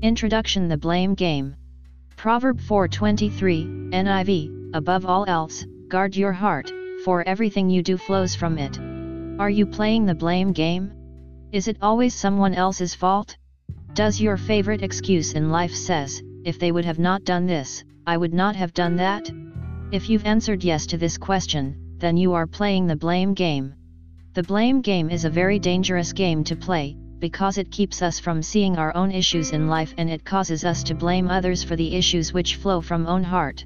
Introduction The Blame Game. Proverb 4:23, NIV, above all else, guard your heart, for everything you do flows from it. Are you playing the blame game? Is it always someone else's fault? Does your favorite excuse in life says, if they would have not done this, I would not have done that? If you've answered yes to this question, then you are playing the blame game. The blame game is a very dangerous game to play, because it keeps us from seeing our own issues in life and it causes us to blame others for the issues which flow from own heart.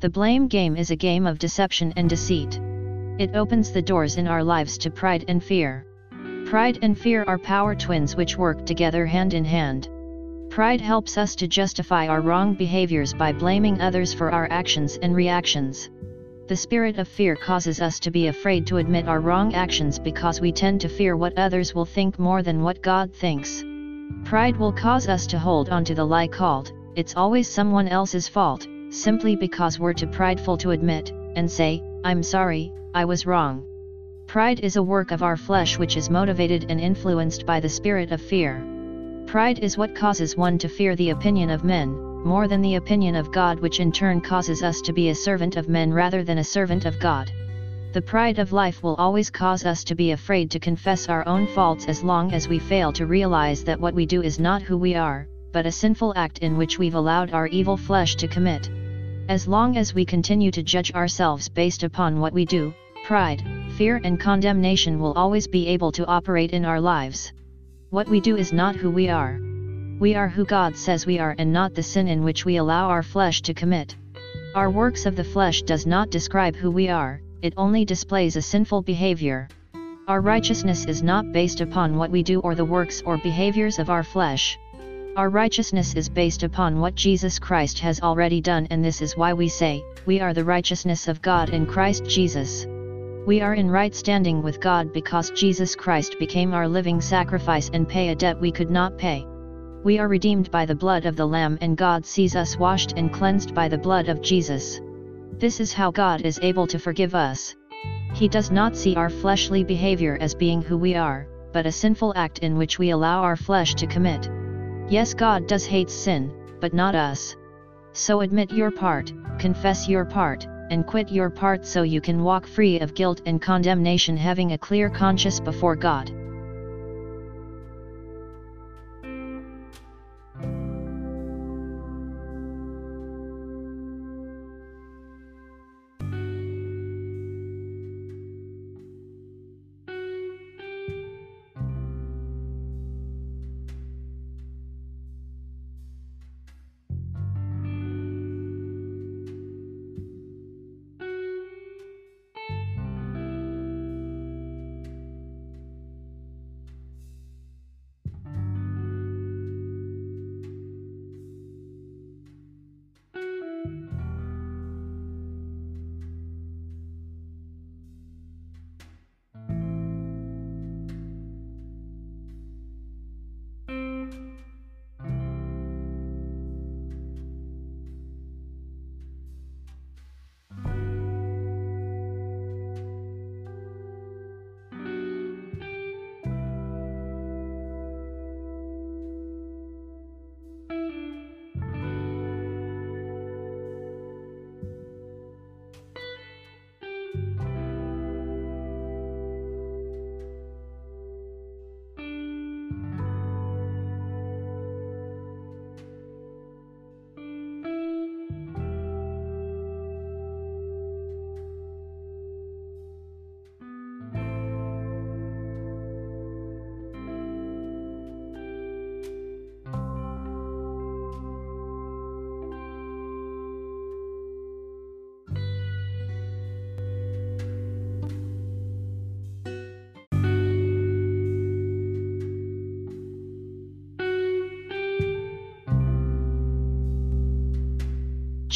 The blame game is a game of deception and deceit. It opens the doors in our lives to pride and fear. Pride and fear are power twins which work together hand in hand. Pride helps us to justify our wrong behaviors by blaming others for our actions and reactions. The spirit of fear causes us to be afraid to admit our wrong actions because we tend to fear what others will think more than what God thinks. Pride will cause us to hold on to the lie called, it's always someone else's fault, simply because we're too prideful to admit, and say, I'm sorry, I was wrong. Pride is a work of our flesh which is motivated and influenced by the spirit of fear. Pride is what causes one to fear the opinion of men, more than the opinion of God which in turn causes us to be a servant of men rather than a servant of God. The pride of life will always cause us to be afraid to confess our own faults as long as we fail to realize that what we do is not who we are, but a sinful act in which we've allowed our evil flesh to commit. As long as we continue to judge ourselves based upon what we do, pride, fear and condemnation will always be able to operate in our lives. What we do is not who we are. We are who God says we are and not the sin in which we allow our flesh to commit. Our works of the flesh does not describe who we are, it only displays a sinful behavior. Our righteousness is not based upon what we do or the works or behaviors of our flesh. Our righteousness is based upon what Jesus Christ has already done and this is why we say, we are the righteousness of God in Christ Jesus. We are in right standing with God because Jesus Christ became our living sacrifice and pay a debt we could not pay. We are redeemed by the blood of the Lamb and God sees us washed and cleansed by the blood of Jesus. This is how God is able to forgive us. He does not see our fleshly behavior as being who we are, but a sinful act in which we allow our flesh to commit. Yes God does hate sin, but not us. So admit your part, confess your part, and quit your part so you can walk free of guilt and condemnation having a clear conscience before God.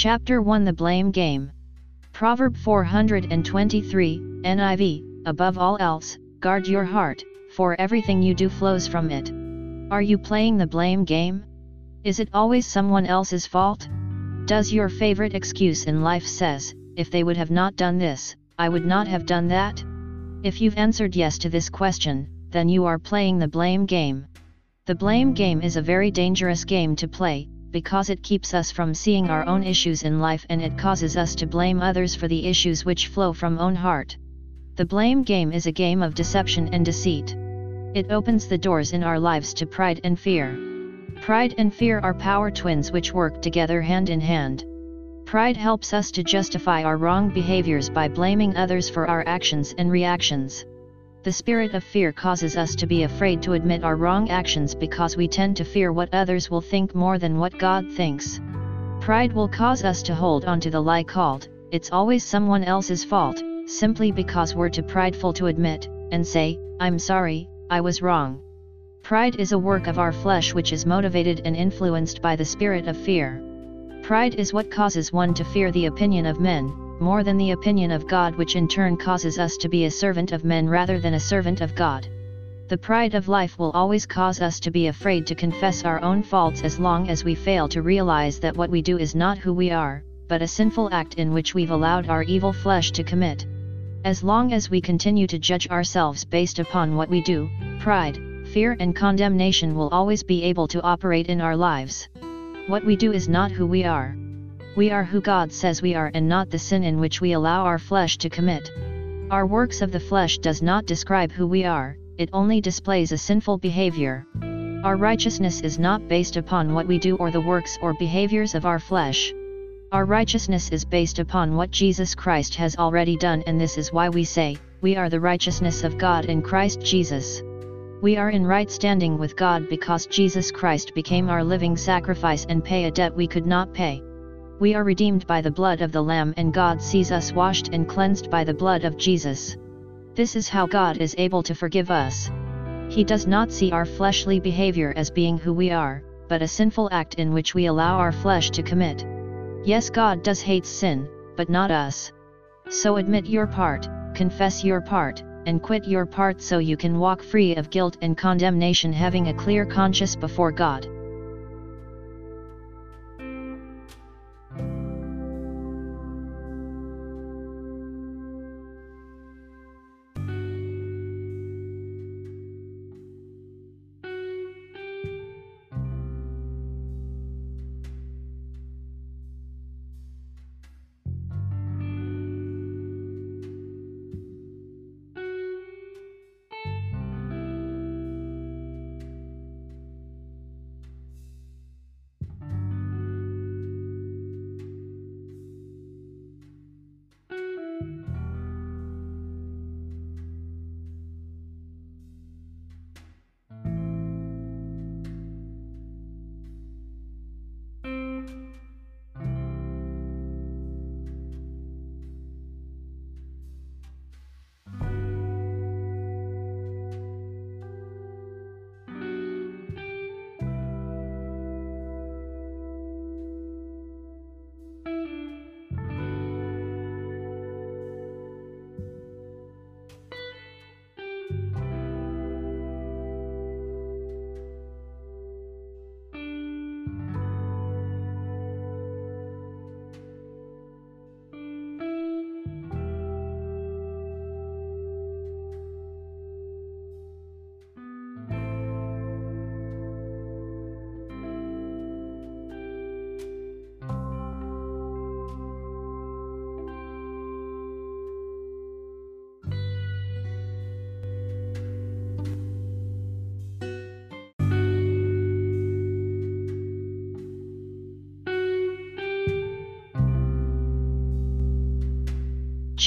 Chapter 1 The Blame Game. Proverb 423, NIV, Above all else, guard your heart, for everything you do flows from it. Are you playing the blame game? Is it always someone else's fault? Does your favorite excuse in life says, if they would have not done this, I would not have done that? If you've answered yes to this question, then you are playing the blame game. The blame game is a very dangerous game to play, because it keeps us from seeing our own issues in life and it causes us to blame others for the issues which flow from own heart. The blame game is a game of deception and deceit. It opens the doors in our lives to pride and fear. Pride and fear are power twins which work together hand in hand. Pride helps us to justify our wrong behaviors by blaming others for our actions and reactions. The spirit of fear causes us to be afraid to admit our wrong actions because we tend to fear what others will think more than what God thinks. Pride will cause us to hold on to the lie called, it's always someone else's fault, simply because we're too prideful to admit, and say, I'm sorry, I was wrong. Pride is a work of our flesh which is motivated and influenced by the spirit of fear. Pride is what causes one to fear the opinion of men, more than the opinion of God which in turn causes us to be a servant of men rather than a servant of God. The pride of life will always cause us to be afraid to confess our own faults as long as we fail to realize that what we do is not who we are, but a sinful act in which we've allowed our evil flesh to commit. As long as we continue to judge ourselves based upon what we do, pride, fear and condemnation will always be able to operate in our lives. What we do is not who we are. We are who God says we are and not the sin in which we allow our flesh to commit. Our works of the flesh does not describe who we are, it only displays a sinful behavior. Our righteousness is not based upon what we do or the works or behaviors of our flesh. Our righteousness is based upon what Jesus Christ has already done and this is why we say, we are the righteousness of God in Christ Jesus. We are in right standing with God because Jesus Christ became our living sacrifice and pay a debt we could not pay. We are redeemed by the blood of the Lamb and God sees us washed and cleansed by the blood of Jesus. This is how God is able to forgive us. He does not see our fleshly behavior as being who we are, but a sinful act in which we allow our flesh to commit. Yes God does hate sin, but not us. So admit your part, confess your part, and quit your part so you can walk free of guilt and condemnation having a clear conscience before God.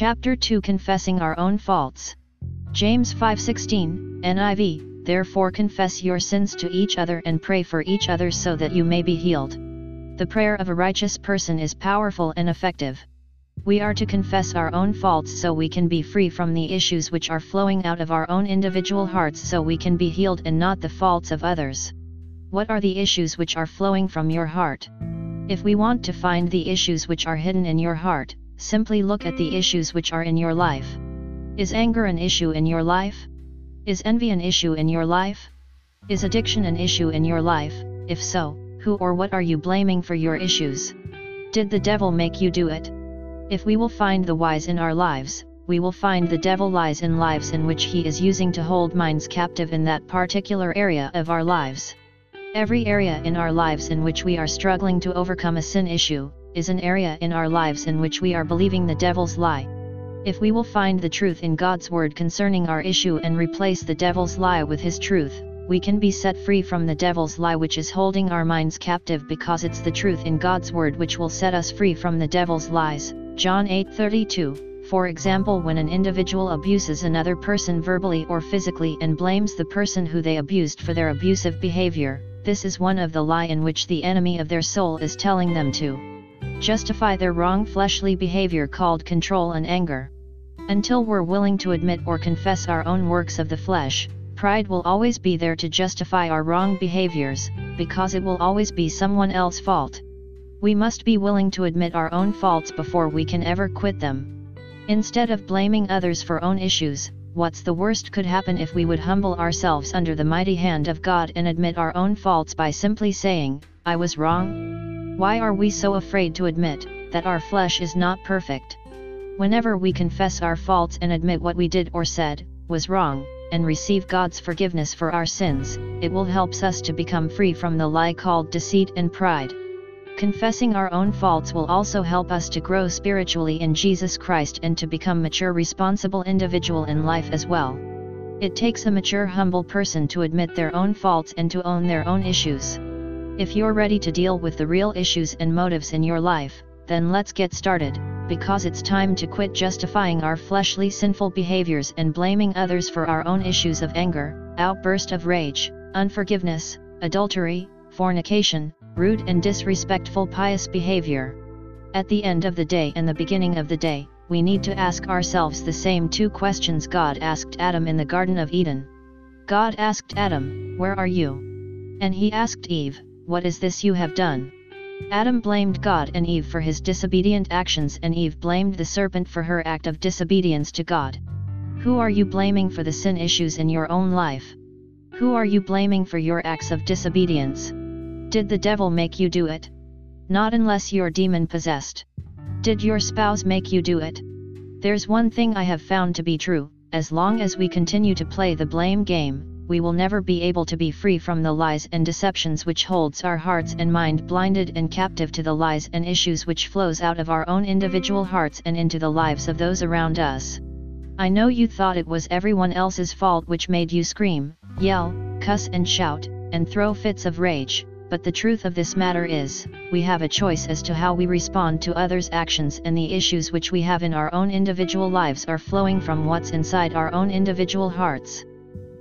Chapter 2 Confessing Our Own Faults. James 5:16, NIV, Therefore confess your sins to each other and pray for each other so that you may be healed. The prayer of a righteous person is powerful and effective. We are to confess our own faults so we can be free from the issues which are flowing out of our own individual hearts so we can be healed and not the faults of others. What are the issues which are flowing from your heart? If we want to find the issues which are hidden in your heart, simply look at the issues which are in your life. Is anger an issue in your life? Is envy an issue in your life? Is addiction an issue in your life? If so, who or what are you blaming for your issues? Did the devil make you do it? If we will find the wise in our lives, we will find the devil lies in lives in which he is using to hold minds captive in that particular area of our lives. Every area in our lives in which we are struggling to overcome a sin issue, is an area in our lives in which we are believing the devil's lie. If we will find the truth in God's word concerning our issue and replace the devil's lie with his truth, we can be set free from the devil's lie which is holding our minds captive because it's the truth in God's word which will set us free from the devil's lies. John 8:32 for example when an individual abuses another person verbally or physically and blames the person who they abused for their abusive behavior, this is one of the lie in which the enemy of their soul is telling them to justify their wrong fleshly behavior called control and anger. Until we're willing to admit or confess our own works of the flesh, pride will always be there to justify our wrong behaviors, because it will always be someone else's fault. We must be willing to admit our own faults before we can ever quit them. Instead of blaming others for own issues, what's the worst could happen if we would humble ourselves under the mighty hand of God and admit our own faults by simply saying, I was wrong? Why are we so afraid to admit that our flesh is not perfect? Whenever we confess our faults and admit what we did or said was wrong, and receive God's forgiveness for our sins, it will help us to become free from the lie called deceit and pride. Confessing our own faults will also help us to grow spiritually in Jesus Christ and to become mature responsible individual in life as well. It takes a mature humble person to admit their own faults and to own their own issues. If you're ready to deal with the real issues and motives in your life, then let's get started, because it's time to quit justifying our fleshly sinful behaviors and blaming others for our own issues of anger, outburst of rage, unforgiveness, adultery, fornication, rude and disrespectful pious behavior. At the end of the day and the beginning of the day, we need to ask ourselves the same two questions God asked Adam in the Garden of Eden. God asked Adam, Where are you? And he asked Eve, What is this you have done? Adam blamed God and Eve for his disobedient actions and Eve blamed the serpent for her act of disobedience to God. Who are you blaming for the sin issues in your own life? Who are you blaming for your acts of disobedience? Did the devil make you do it? Not unless you're demon possessed. Did your spouse make you do it? There's one thing I have found to be true, as long as we continue to play the blame game, we will never be able to be free from the lies and deceptions which holds our hearts and mind blinded and captive to the lies and issues which flows out of our own individual hearts and into the lives of those around us. I know you thought it was everyone else's fault which made you scream, yell, cuss and shout, and throw fits of rage but the truth of this matter is, we have a choice as to how we respond to others' actions and the issues which we have in our own individual lives are flowing from what's inside our own individual hearts.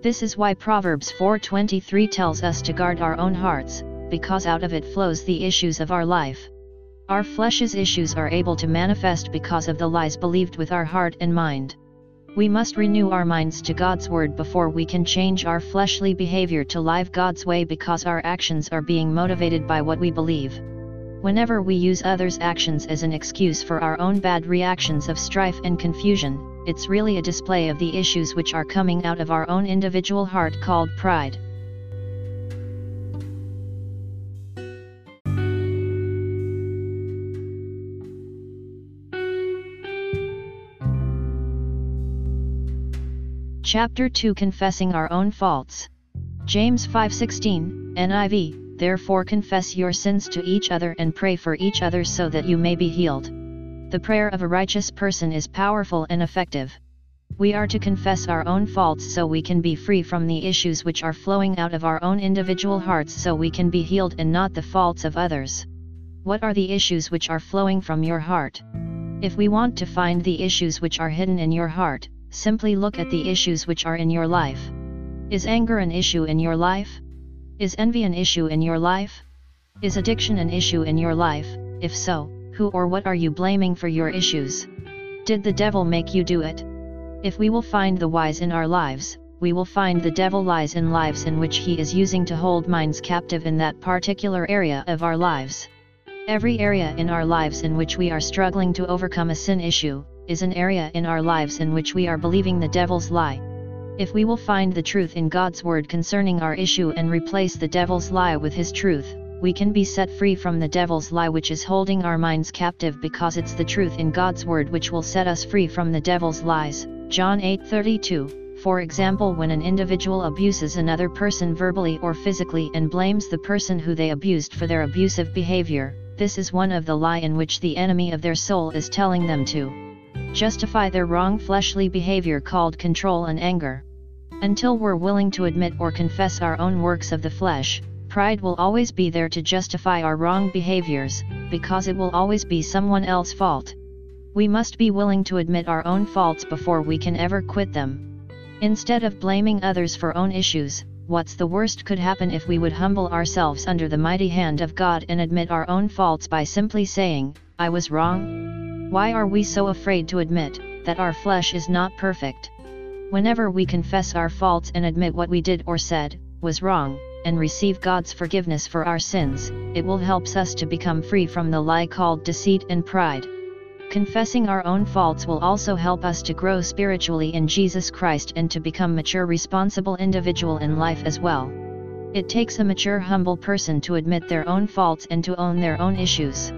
This is why Proverbs 4:23 tells us to guard our own hearts, because out of it flows the issues of our life. Our flesh's issues are able to manifest because of the lies believed with our heart and mind. We must renew our minds to God's Word before we can change our fleshly behavior to live God's way because our actions are being motivated by what we believe. Whenever we use others' actions as an excuse for our own bad reactions of strife and confusion, it's really a display of the issues which are coming out of our own individual heart called pride. Chapter 2 Confessing Our Own Faults. James 5:16, NIV, Therefore confess your sins to each other and pray for each other so that you may be healed. The prayer of a righteous person is powerful and effective. We are to confess our own faults so we can be free from the issues which are flowing out of our own individual hearts so we can be healed and not the faults of others. What are the issues which are flowing from your heart? If we want to find the issues which are hidden in your heart, simply look at the issues which are in your life. Is anger an issue in your life? Is envy an issue in your life? Is addiction an issue in your life? If so, who or what are you blaming for your issues? Did the devil make you do it? If we will find the wise in our lives, we will find the devil lies in lives in which he is using to hold minds captive in that particular area of our lives. Every area in our lives in which we are struggling to overcome a sin issue, is an area in our lives in which we are believing the devil's lie. If we will find the truth in God's word concerning our issue and replace the devil's lie with his truth, we can be set free from the devil's lie which is holding our minds captive because it's the truth in God's word which will set us free from the devil's lies. John 8:32. For example, when an individual abuses another person verbally or physically and blames the person who they abused for their abusive behavior, this is one of the lie in which the enemy of their soul is telling them to justify their wrong fleshly behavior called control and anger. Until we're willing to admit or confess our own works of the flesh, pride will always be there to justify our wrong behaviors, because it will always be someone else's fault. We must be willing to admit our own faults before we can ever quit them. Instead of blaming others for own issues, what's the worst could happen if we would humble ourselves under the mighty hand of God and admit our own faults by simply saying, I was wrong? Why are we so afraid to admit that our flesh is not perfect? Whenever we confess our faults and admit what we did or said was wrong, and receive God's forgiveness for our sins, it will help us to become free from the lie called deceit and pride. Confessing our own faults will also help us to grow spiritually in Jesus Christ and to become mature responsible individual in life as well. It takes a mature humble person to admit their own faults and to own their own issues.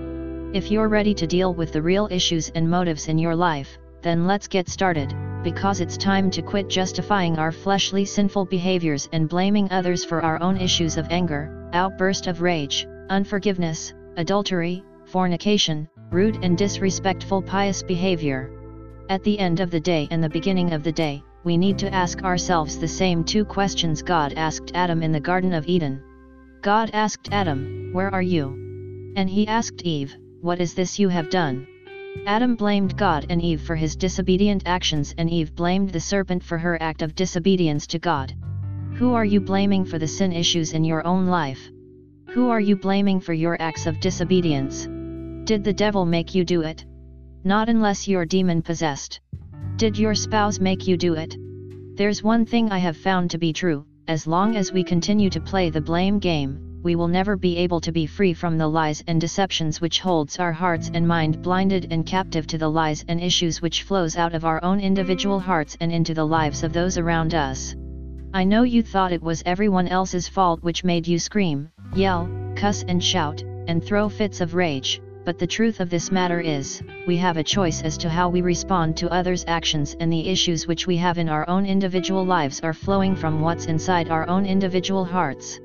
If you're ready to deal with the real issues and motives in your life, then let's get started because it's time to quit justifying our fleshly sinful behaviors and blaming others for our own issues of anger, outburst of rage, unforgiveness, adultery, fornication, rude and disrespectful pious behavior. At the end of the day and the beginning of the day, we need to ask ourselves the same two questions God asked Adam in the Garden of Eden. God asked Adam, Where are you? And he asked Eve, What is this you have done? Adam blamed God and Eve for his disobedient actions and Eve blamed the serpent for her act of disobedience to God. Who are you blaming for the sin issues in your own life? Who are you blaming for your acts of disobedience? Did the devil make you do it? Not unless you're demon possessed. Did your spouse make you do it? There's one thing I have found to be true, as long as we continue to play the blame game, we will never be able to be free from the lies and deceptions which holds our hearts and mind blinded and captive to the lies and issues which flows out of our own individual hearts and into the lives of those around us. I know you thought it was everyone else's fault which made you scream, yell, cuss and shout, and throw fits of rage, but the truth of this matter is, we have a choice as to how we respond to others' actions and the issues which we have in our own individual lives are flowing from what's inside our own individual hearts.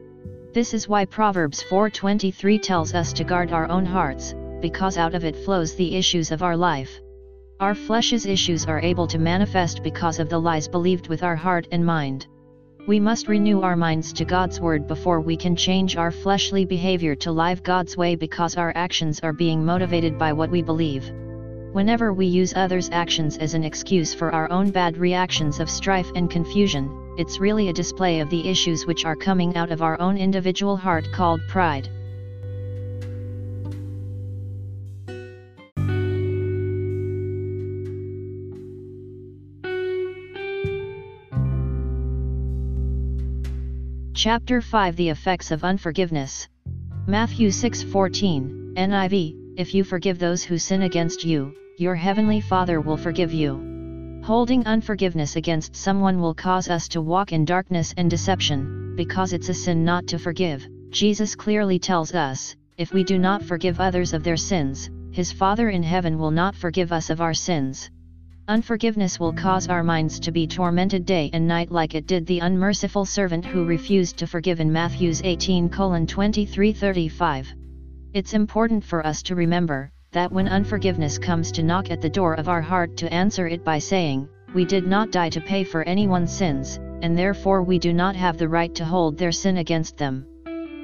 This is why Proverbs 4:23 tells us to guard our own hearts, because out of it flows the issues of our life. Our flesh's issues are able to manifest because of the lies believed with our heart and mind. We must renew our minds to God's word before we can change our fleshly behavior to live God's way because our actions are being motivated by what we believe. Whenever we use others' actions as an excuse for our own bad reactions of strife and confusion, it's really a display of the issues which are coming out of our own individual heart called pride. Chapter 5 The Effects of Unforgiveness Matthew 6:14, NIV If you forgive those who sin against you, your heavenly Father will forgive you. Holding unforgiveness against someone will cause us to walk in darkness and deception, because it's a sin not to forgive. Jesus clearly tells us, if we do not forgive others of their sins, his Father in heaven will not forgive us of our sins. Unforgiveness will cause our minds to be tormented day and night like it did the unmerciful servant who refused to forgive in Matthews 18 23 35. It's important for us to remember, that when unforgiveness comes to knock at the door of our heart to answer it by saying, We did not die to pay for anyone's sins, and therefore we do not have the right to hold their sin against them.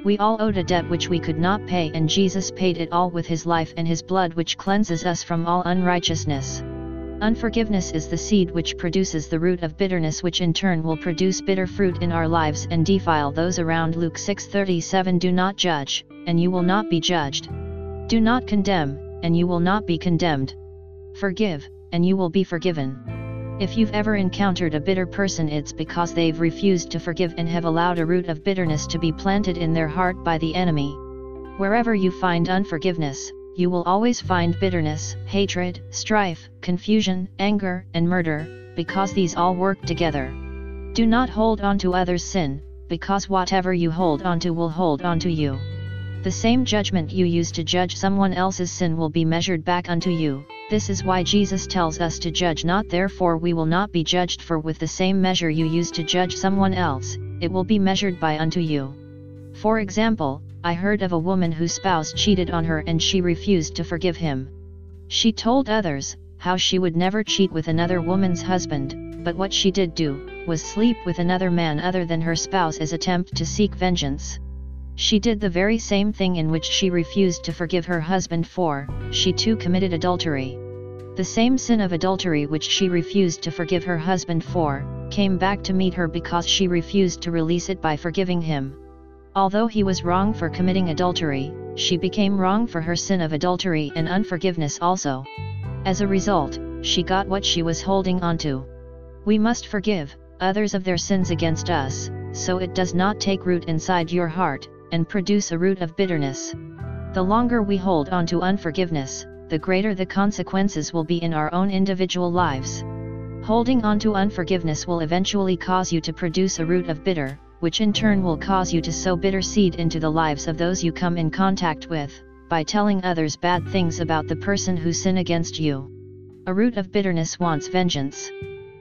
We all owed a debt which we could not pay and Jesus paid it all with his life and his blood which cleanses us from all unrighteousness. Unforgiveness is the seed which produces the root of bitterness which in turn will produce bitter fruit in our lives and defile those around Luke 6:37 Do not judge, and you will not be judged. Do not condemn, and you will not be condemned. Forgive, and you will be forgiven. If you've ever encountered a bitter person, it's because they've refused to forgive and have allowed a root of bitterness to be planted in their heart by the enemy. Wherever you find unforgiveness, you will always find bitterness, hatred, strife, confusion, anger, and murder, because these all work together. Do not hold on to others' sin, because whatever you hold on to will hold on to you. The same judgment you use to judge someone else's sin will be measured back unto you. This is why Jesus tells us to judge not therefore we will not be judged for with the same measure you use to judge someone else, it will be measured by unto you. For example, I heard of a woman whose spouse cheated on her and she refused to forgive him. She told others, how she would never cheat with another woman's husband, but what she did do, was sleep with another man other than her spouse as attempt to seek vengeance. She did the very same thing in which she refused to forgive her husband for, she too committed adultery. The same sin of adultery which she refused to forgive her husband for, came back to meet her because she refused to release it by forgiving him. Although he was wrong for committing adultery, she became wrong for her sin of adultery and unforgiveness also. As a result, she got what she was holding onto. We must forgive others of their sins against us, so it does not take root inside your heart, and produce a root of bitterness. The longer we hold on to unforgiveness, the greater the consequences will be in our own individual lives. Holding on to unforgiveness will eventually cause you to produce a root of bitter, which in turn will cause you to sow bitter seed into the lives of those you come in contact with, by telling others bad things about the person who sin against you. A root of bitterness wants vengeance.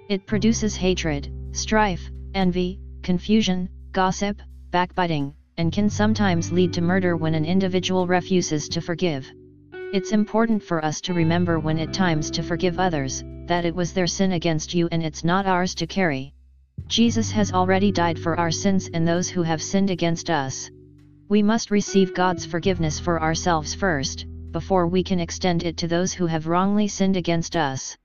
It produces hatred, strife, envy, confusion, gossip, backbiting, and can sometimes lead to murder when an individual refuses to forgive. It's important for us to remember when at times to forgive others, that it was their sin against you and it's not ours to carry. Jesus has already died for our sins and those who have sinned against us. We must receive God's forgiveness for ourselves first, before we can extend it to those who have wrongly sinned against us.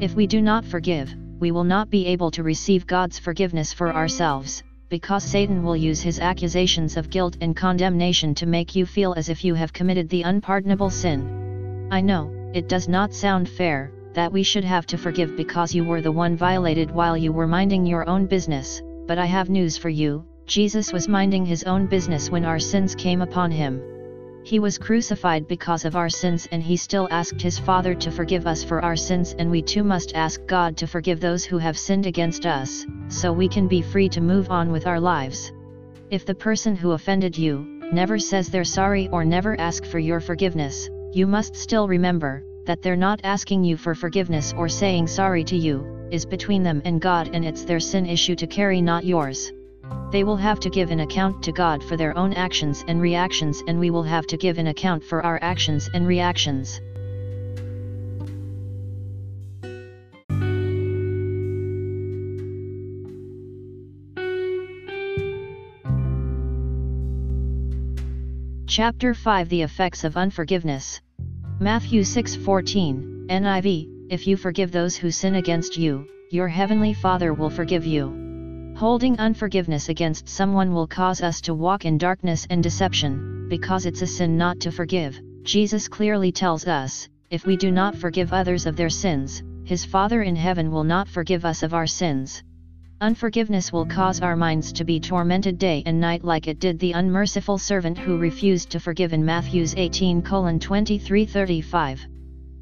If we do not forgive, we will not be able to receive God's forgiveness for ourselves, because Satan will use his accusations of guilt and condemnation to make you feel as if you have committed the unpardonable sin. I know, it does not sound fair, that we should have to forgive because you were the one violated while you were minding your own business, but I have news for you, Jesus was minding his own business when our sins came upon him. He was crucified because of our sins and he still asked his Father to forgive us for our sins and we too must ask God to forgive those who have sinned against us, so we can be free to move on with our lives. If the person who offended you, never says they're sorry or never ask for your forgiveness, you must still remember, that they're not asking you for forgiveness or saying sorry to you, is between them and God and it's their sin issue to carry not yours. They will have to give an account to God for their own actions and reactions and we will have to give an account for our actions and reactions. Chapter 5 The Effects of Unforgiveness Matthew 6:14, NIV, If you forgive those who sin against you, your heavenly Father will forgive you. Holding unforgiveness against someone will cause us to walk in darkness and deception, because it's a sin not to forgive. Jesus clearly tells us, if we do not forgive others of their sins, his Father in heaven will not forgive us of our sins. Unforgiveness will cause our minds to be tormented day and night like it did the unmerciful servant who refused to forgive in Matthews 18 23 35.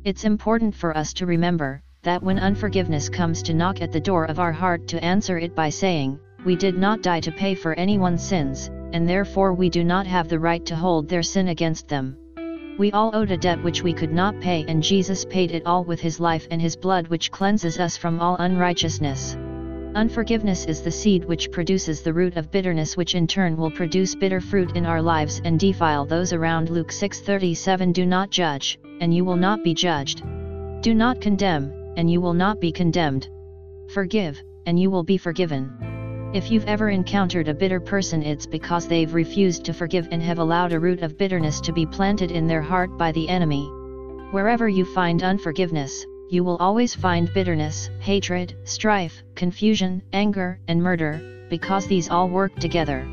It's important for us to remember, that when unforgiveness comes to knock at the door of our heart to answer it by saying, We did not die to pay for anyone's sins, and therefore we do not have the right to hold their sin against them. We all owed a debt which we could not pay and Jesus paid it all with his life and his blood which cleanses us from all unrighteousness. Unforgiveness is the seed which produces the root of bitterness which in turn will produce bitter fruit in our lives and defile those around Luke 6:37 Do not judge, and you will not be judged. Do not condemn, and you will not be condemned. Forgive, and you will be forgiven. If you've ever encountered a bitter person, it's because they've refused to forgive and have allowed a root of bitterness to be planted in their heart by the enemy. Wherever you find unforgiveness, you will always find bitterness, hatred, strife, confusion, anger, and murder, because these all work together.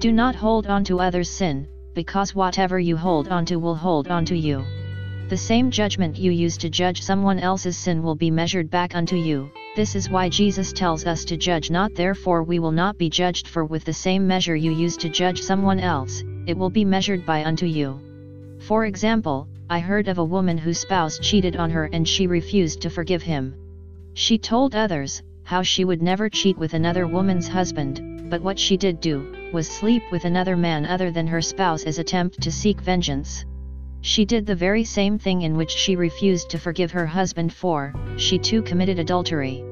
Do not hold on to others' sin, because whatever you hold on to will hold on to you. The same judgment you use to judge someone else's sin will be measured back unto you. This is why Jesus tells us to judge not therefore we will not be judged for with the same measure you use to judge someone else, it will be measured by unto you. For example, I heard of a woman whose spouse cheated on her and she refused to forgive him. She told others, how she would never cheat with another woman's husband, but what she did do, was sleep with another man other than her spouse as attempt to seek vengeance. She did the very same thing in which she refused to forgive her husband for, she too committed adultery.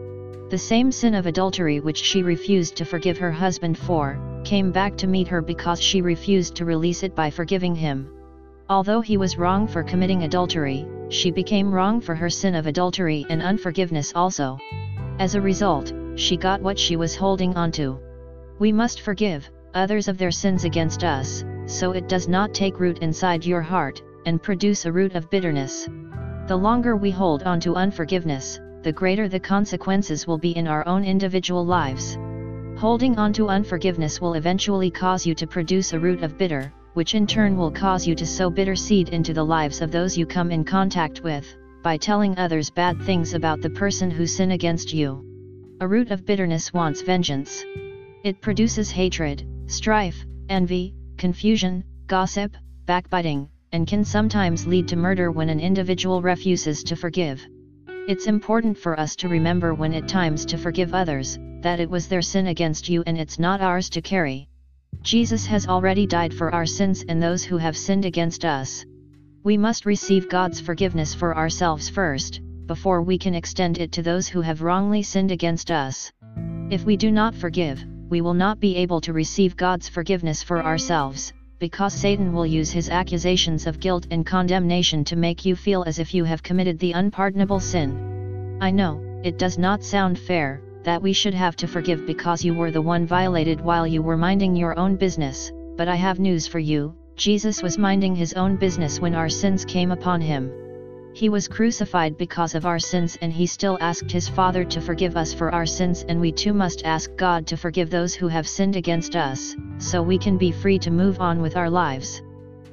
The same sin of adultery which she refused to forgive her husband for, came back to meet her because she refused to release it by forgiving him. Although he was wrong for committing adultery, she became wrong for her sin of adultery and unforgiveness also. As a result, she got what she was holding onto. We must forgive others of their sins against us, so it does not take root inside your heart, and produce a root of bitterness. The longer we hold on to unforgiveness, the greater the consequences will be in our own individual lives. Holding on to unforgiveness will eventually cause you to produce a root of bitter, which in turn will cause you to sow bitter seed into the lives of those you come in contact with, by telling others bad things about the person who sin against you. A root of bitterness wants vengeance. It produces hatred, strife, envy, confusion, gossip, backbiting, and can sometimes lead to murder when an individual refuses to forgive. It's important for us to remember when at times to forgive others, that it was their sin against you and it's not ours to carry. Jesus has already died for our sins and those who have sinned against us. We must receive God's forgiveness for ourselves first, before we can extend it to those who have wrongly sinned against us. If we do not forgive, we will not be able to receive God's forgiveness for ourselves, because Satan will use his accusations of guilt and condemnation to make you feel as if you have committed the unpardonable sin. I know, it does not sound fair, that we should have to forgive because you were the one violated while you were minding your own business, but I have news for you, Jesus was minding his own business when our sins came upon him. He was crucified because of our sins and he still asked his Father to forgive us for our sins and we too must ask God to forgive those who have sinned against us, so we can be free to move on with our lives.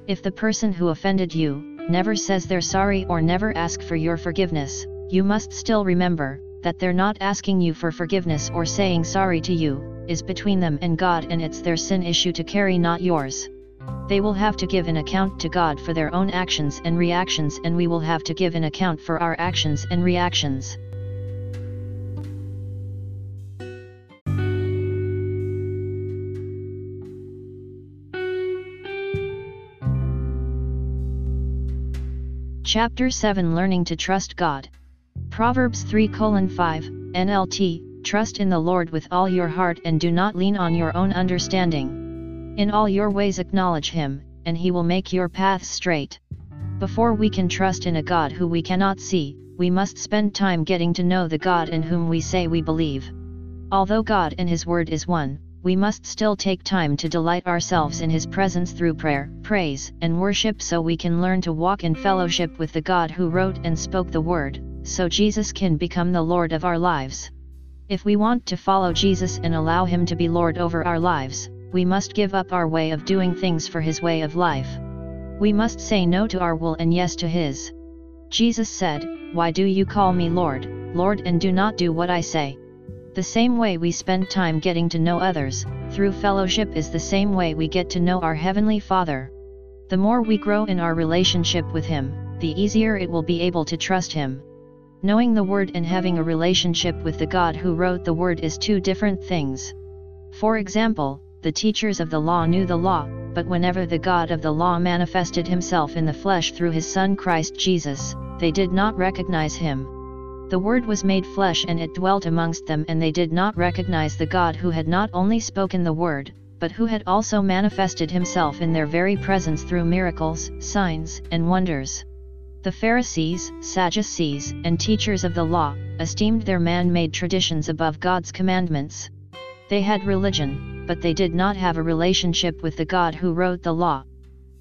If the person who offended you, never says they're sorry or never ask for your forgiveness, you must still remember, that they're not asking you for forgiveness or saying sorry to you, is between them and God and it's their sin issue to carry not yours. They will have to give an account to God for their own actions and reactions and we will have to give an account for our actions and reactions. Chapter 7 Learning to Trust God. Proverbs 3 5, NLT Trust in the Lord with all your heart and do not lean on your own understanding. In all your ways acknowledge him, and he will make your paths straight. Before we can trust in a God who we cannot see, we must spend time getting to know the God in whom we say we believe. Although God and His Word is one, we must still take time to delight ourselves in His presence through prayer, praise, and worship so we can learn to walk in fellowship with the God who wrote and spoke the Word, so Jesus can become the Lord of our lives. If we want to follow Jesus and allow Him to be Lord over our lives, we must give up our way of doing things for his way of life. We must say no to our will and yes to his. Jesus said, Why do you call me Lord, Lord and do not do what I say? The same way we spend time getting to know others, through fellowship is the same way we get to know our Heavenly Father. The more we grow in our relationship with Him, the easier it will be able to trust Him. Knowing the Word and having a relationship with the God who wrote the Word is two different things. For example, the teachers of the law knew the law, but whenever the God of the law manifested himself in the flesh through his Son Christ Jesus, they did not recognize him. The Word was made flesh and it dwelt amongst them and they did not recognize the God who had not only spoken the Word, but who had also manifested himself in their very presence through miracles, signs, and wonders. The Pharisees, Sadducees, and teachers of the law, esteemed their man-made traditions above God's commandments. They had religion, but they did not have a relationship with the God who wrote the law.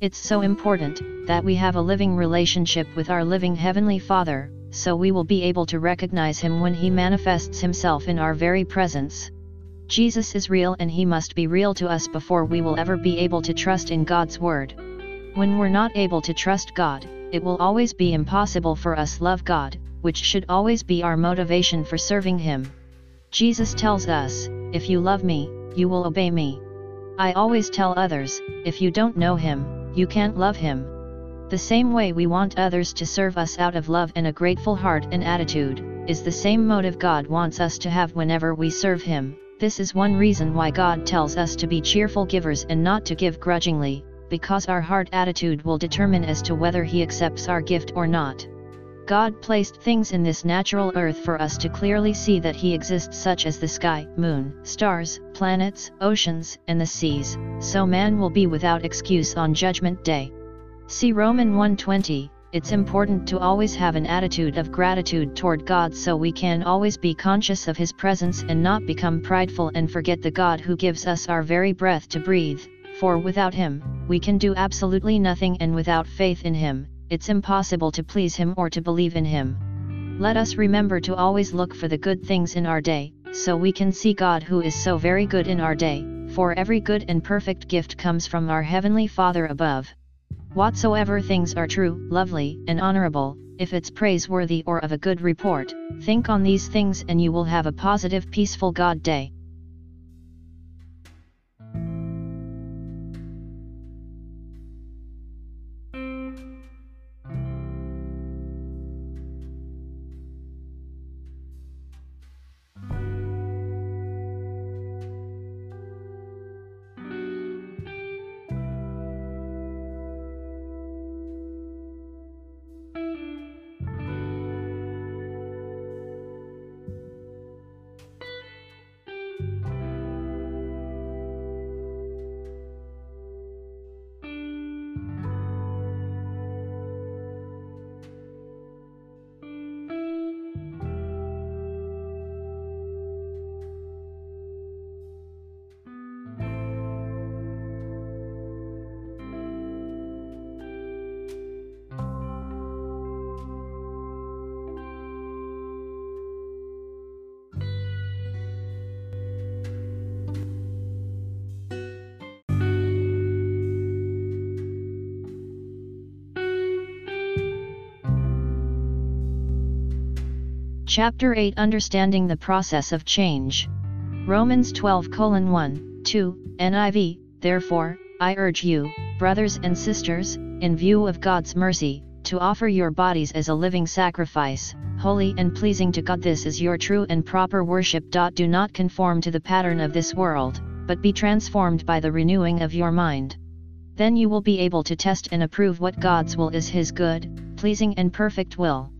It's so important that we have a living relationship with our living Heavenly Father, so we will be able to recognize Him when He manifests Himself in our very presence. Jesus is real and He must be real to us before we will ever be able to trust in God's Word. When we're not able to trust God, it will always be impossible for us to love God, which should always be our motivation for serving Him. Jesus tells us, if you love me, you will obey me. I always tell others, if you don't know him, you can't love him. The same way we want others to serve us out of love and a grateful heart and attitude, is the same motive God wants us to have whenever we serve him, This is one reason why God tells us to be cheerful givers and not to give grudgingly, because our heart attitude will determine as to whether He accepts our gift or not. God placed things in this natural earth for us to clearly see that He exists such as the sky, moon, stars, planets, oceans, and the seas, so man will be without excuse on Judgment Day. See Roman 120, it's important to always have an attitude of gratitude toward God so we can always be conscious of His presence and not become prideful and forget the God who gives us our very breath to breathe, for without Him, we can do absolutely nothing and without faith in Him, it's impossible to please Him or to believe in Him. Let us remember to always look for the good things in our day, so we can see God who is so very good in our day, for every good and perfect gift comes from our Heavenly Father above. Whatsoever things are true, lovely, and honorable, if it's praiseworthy or of a good report, think on these things and you will have a positive peaceful God day. Chapter 8 Understanding the Process of Change. Romans 12 1, 2, NIV, Therefore, I urge you, brothers and sisters, in view of God's mercy, to offer your bodies as a living sacrifice, holy and pleasing to God. This is your true and proper worship. Do not conform to the pattern of this world, but be transformed by the renewing of your mind. Then you will be able to test and approve what God's will is His good, pleasing and perfect will.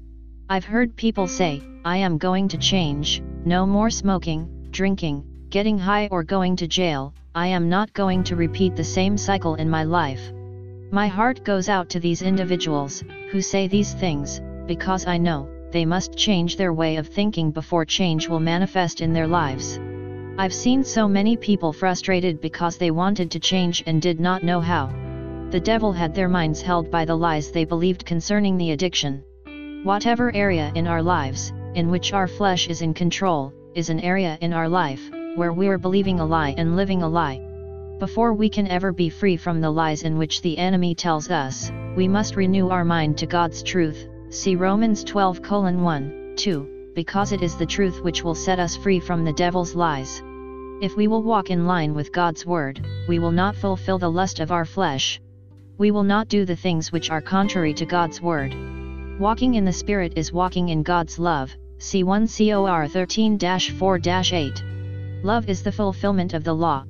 I've heard people say, I am going to change, no more smoking, drinking, getting high or going to jail, I am not going to repeat the same cycle in my life. My heart goes out to these individuals, who say these things, because I know, they must change their way of thinking before change will manifest in their lives. I've seen so many people frustrated because they wanted to change and did not know how. The devil had their minds held by the lies they believed concerning the addiction. Whatever area in our lives, in which our flesh is in control, is an area in our life, where we're believing a lie and living a lie. Before we can ever be free from the lies in which the enemy tells us, we must renew our mind to God's truth, see Romans 12 1, 2, because it is the truth which will set us free from the devil's lies. If we will walk in line with God's word, we will not fulfill the lust of our flesh. We will not do the things which are contrary to God's word. Walking in the Spirit is walking in God's love, C1 COR 13-4-8. Love is the fulfillment of the law.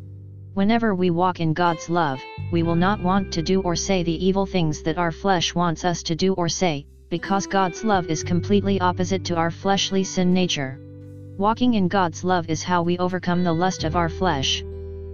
Whenever we walk in God's love, we will not want to do or say the evil things that our flesh wants us to do or say, because God's love is completely opposite to our fleshly sin nature. Walking in God's love is how we overcome the lust of our flesh.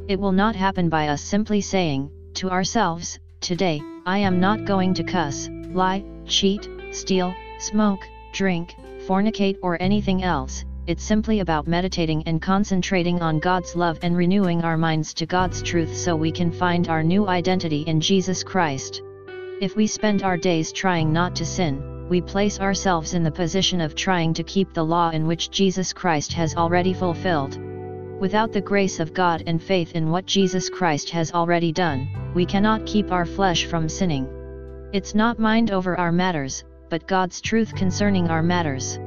It will not happen by us simply saying, to ourselves, Today, I am not going to cuss, lie, cheat, steal, smoke, drink, fornicate or anything else, it's simply about meditating and concentrating on God's love and renewing our minds to God's truth so we can find our new identity in Jesus Christ. If we spend our days trying not to sin, we place ourselves in the position of trying to keep the law in which Jesus Christ has already fulfilled. Without the grace of God and faith in what Jesus Christ has already done, we cannot keep our flesh from sinning. It's not mind over our matters, but God's truth concerning our matters.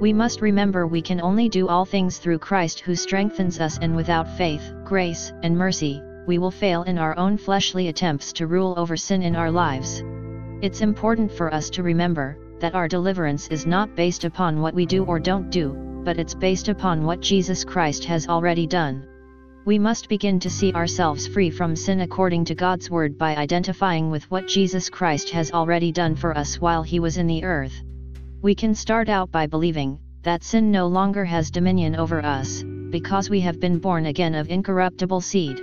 We must remember we can only do all things through Christ who strengthens us and without faith, grace, and mercy, we will fail in our own fleshly attempts to rule over sin in our lives. It's important for us to remember, that our deliverance is not based upon what we do or don't do, but it's based upon what Jesus Christ has already done. We must begin to see ourselves free from sin according to God's Word by identifying with what Jesus Christ has already done for us while He was in the earth. We can start out by believing that sin no longer has dominion over us, because we have been born again of incorruptible seed.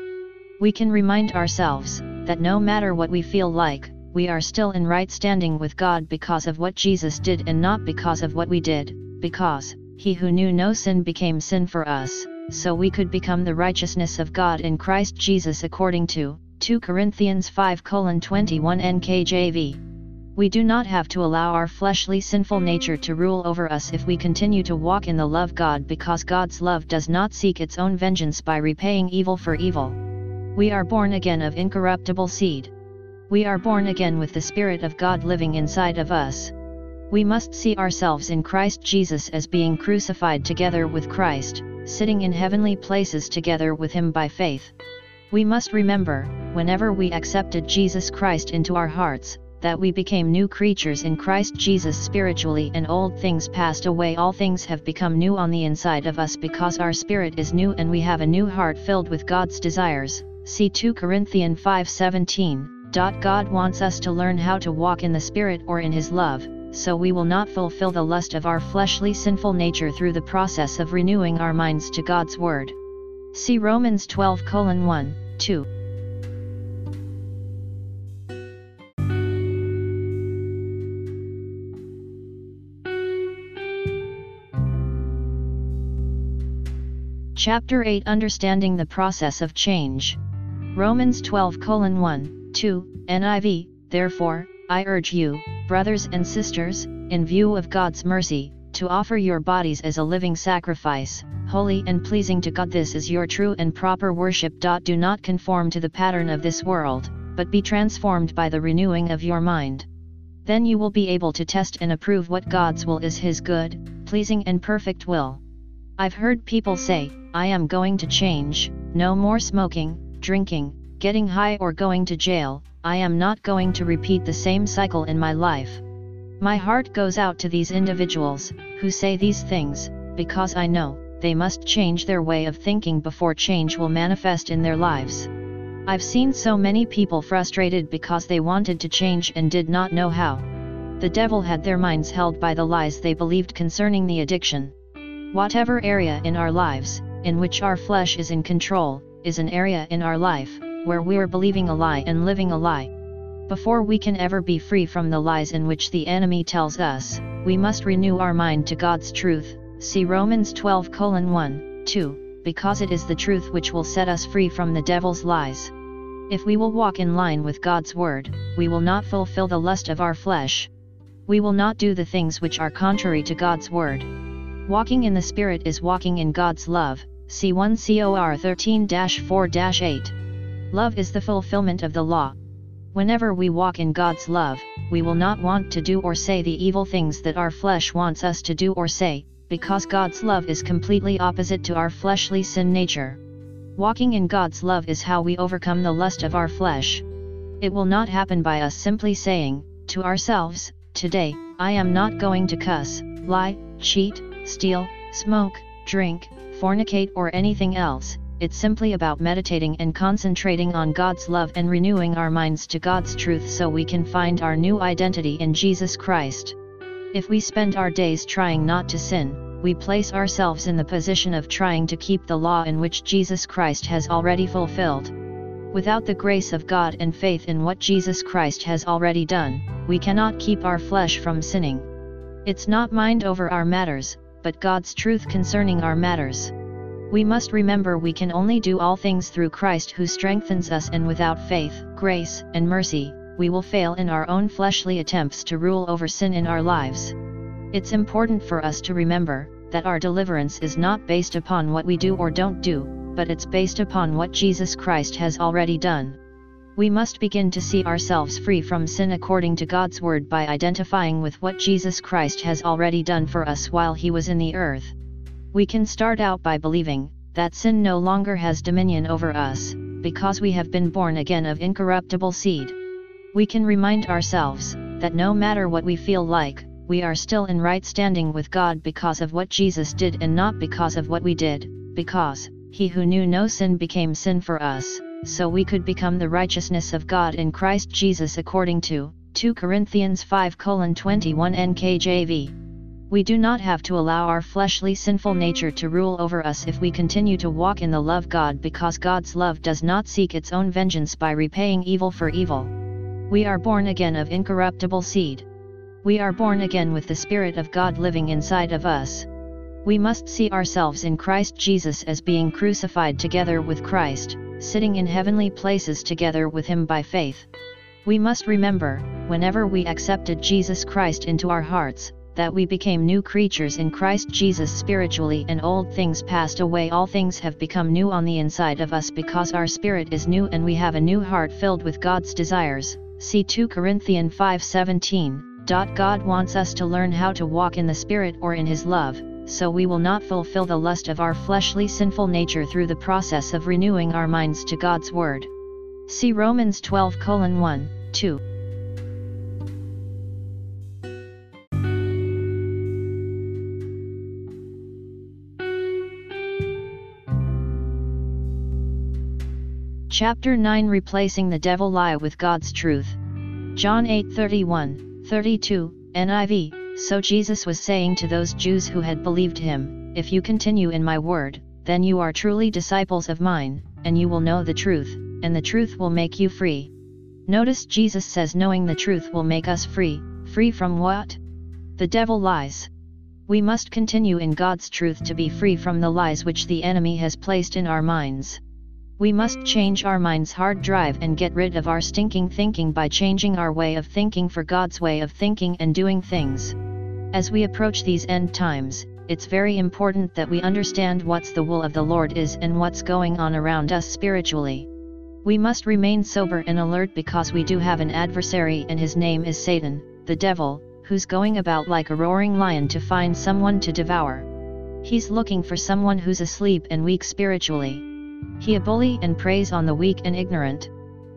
We can remind ourselves that no matter what we feel like, we are still in right standing with God because of what Jesus did and not because of what we did, because He who knew no sin became sin for us so we could become the righteousness of God in Christ Jesus according to 2 Corinthians 5 21 NKJV. We do not have to allow our fleshly sinful nature to rule over us if we continue to walk in the love God because God's love does not seek its own vengeance by repaying evil for evil. We are born again of incorruptible seed. We are born again with the Spirit of God living inside of us. We must see ourselves in Christ Jesus as being crucified together with Christ, sitting in heavenly places together with Him by faith. We must remember, whenever we accepted Jesus Christ into our hearts, that we became new creatures in Christ Jesus spiritually and old things passed away all things have become new on the inside of us because our spirit is new and we have a new heart filled with God's desires. See 2 Corinthians 5:17. God wants us to learn how to walk in the spirit or in his love, so we will not fulfill the lust of our fleshly sinful nature through the process of renewing our minds to God's Word. See Romans 12 1, 2. Chapter 8 Understanding the Process of Change. Romans 12 1, 2, NIV, Therefore, I urge you, brothers and sisters, in view of God's mercy, to offer your bodies as a living sacrifice, holy and pleasing to God. This is your true and proper worship. Do not conform to the pattern of this world, but be transformed by the renewing of your mind. Then you will be able to test and approve what God's will is His good, pleasing and perfect will. I've heard people say, I am going to change, no more smoking, drinking, getting high or going to jail, I am not going to repeat the same cycle in my life. My heart goes out to these individuals, who say these things, because I know, they must change their way of thinking before change will manifest in their lives. I've seen so many people frustrated because they wanted to change and did not know how. The devil had their minds held by the lies they believed concerning the addiction. Whatever area in our lives, in which our flesh is in control, is an area in our life, where we're believing a lie and living a lie. Before we can ever be free from the lies in which the enemy tells us, we must renew our mind to God's truth, see Romans 12 1, 2, because it is the truth which will set us free from the devil's lies. If we will walk in line with God's word, we will not fulfill the lust of our flesh. We will not do the things which are contrary to God's word. Walking in the Spirit is walking in God's love, see 1 Cor 13 4 8. Love is the fulfillment of the law. Whenever we walk in God's love, we will not want to do or say the evil things that our flesh wants us to do or say, because God's love is completely opposite to our fleshly sin nature. Walking in God's love is how we overcome the lust of our flesh. It will not happen by us simply saying, to ourselves, Today, I am not going to cuss, lie, cheat, steal, smoke, drink, fornicate or anything else, it's simply about meditating and concentrating on God's love and renewing our minds to God's truth so we can find our new identity in Jesus Christ. If we spend our days trying not to sin, we place ourselves in the position of trying to keep the law in which Jesus Christ has already fulfilled. Without the grace of God and faith in what Jesus Christ has already done, we cannot keep our flesh from sinning. It's not mind over our matters, but God's truth concerning our matters. We must remember we can only do all things through Christ who strengthens us and without faith, grace, and mercy, we will fail in our own fleshly attempts to rule over sin in our lives. It's important for us to remember, that our deliverance is not based upon what we do or don't do, but it's based upon what Jesus Christ has already done. We must begin to see ourselves free from sin according to God's Word by identifying with what Jesus Christ has already done for us while He was in the earth. We can start out by believing that sin no longer has dominion over us, because we have been born again of incorruptible seed. We can remind ourselves that no matter what we feel like, we are still in right standing with God because of what Jesus did and not because of what we did, because, he who knew no sin became sin for us, so we could become the righteousness of God in Christ Jesus according to 2 Corinthians 5 21 NKJV. We do not have to allow our fleshly sinful nature to rule over us if we continue to walk in the love of God because God's love does not seek its own vengeance by repaying evil for evil. We are born again of incorruptible seed. We are born again with the Spirit of God living inside of us. We must see ourselves in Christ Jesus as being crucified together with Christ, sitting in heavenly places together with Him by faith. We must remember, whenever we accepted Jesus Christ into our hearts, that we became new creatures in Christ Jesus spiritually and old things passed away all things have become new on the inside of us because our spirit is new and we have a new heart filled with God's desires. See 2 Corinthians 5:17. God wants us to learn how to walk in the Spirit or in His love, so we will not fulfill the lust of our fleshly sinful nature through the process of renewing our minds to God's Word. See Romans 12 1, 2. Chapter 9 Replacing the Devil Lie with God's Truth. John 8 31. 32, NIV, So Jesus was saying to those Jews who had believed him, If you continue in my word, then you are truly disciples of mine, and you will know the truth, and the truth will make you free. Notice Jesus says knowing the truth will make us free, free from what? The devil lies. We must continue in God's truth to be free from the lies which the enemy has placed in our minds. We must change our mind's hard drive and get rid of our stinking thinking by changing our way of thinking for God's way of thinking and doing things. As we approach these end times, it's very important that we understand what's the will of the Lord is and what's going on around us spiritually. We must remain sober and alert because we do have an adversary and his name is Satan, the devil, who's going about like a roaring lion to find someone to devour. He's looking for someone who's asleep and weak spiritually. He a bully and preys on the weak and ignorant.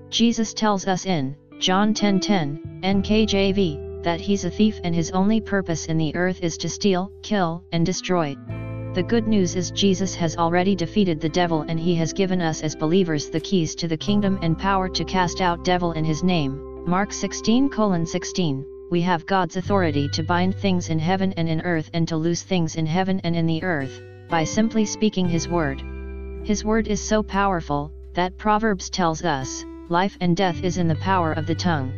Jesus tells us in John 10:10, NKJV, that he's a thief and his only purpose in the earth is to steal, kill, and destroy. The good news is Jesus has already defeated the devil and he has given us as believers the keys to the kingdom and power to cast out devil in his name. Mark 16:16. We have God's authority to bind things in heaven and in earth and to loose things in heaven and in the earth, by simply speaking his word. His word is so powerful, that Proverbs tells us, life and death is in the power of the tongue.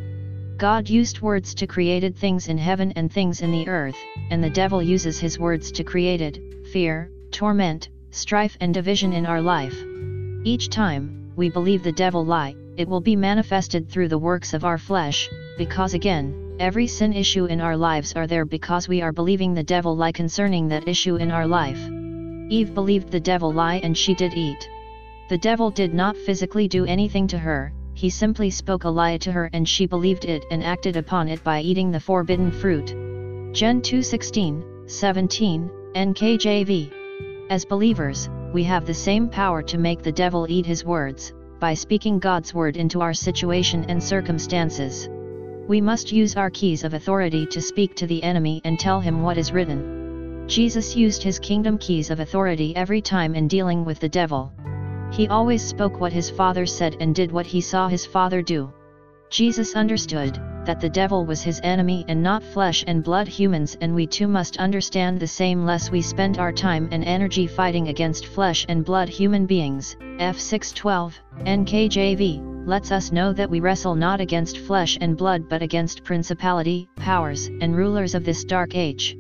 God used words to created things in heaven and things in the earth, and the devil uses his words to created, fear, torment, strife and division in our life. Each time, we believe the devil lie, it will be manifested through the works of our flesh, because again, every sin issue in our lives are there because we are believing the devil lie concerning that issue in our life. Eve believed the devil lie and she did eat. The devil did not physically do anything to her, he simply spoke a lie to her and she believed it and acted upon it by eating the forbidden fruit. Gen 2:16, 17, NKJV. As believers, we have the same power to make the devil eat his words, by speaking God's word into our situation and circumstances. We must use our keys of authority to speak to the enemy and tell him what is written. Jesus used his kingdom keys of authority every time in dealing with the devil. He always spoke what his father said and did what he saw his father do. Jesus understood that the devil was his enemy and not flesh and blood humans and we too must understand the same less we spend our time and energy fighting against flesh and blood human beings. Eph 612, NKJV, lets us know that we wrestle not against flesh and blood but against principality, powers, and rulers of this dark age.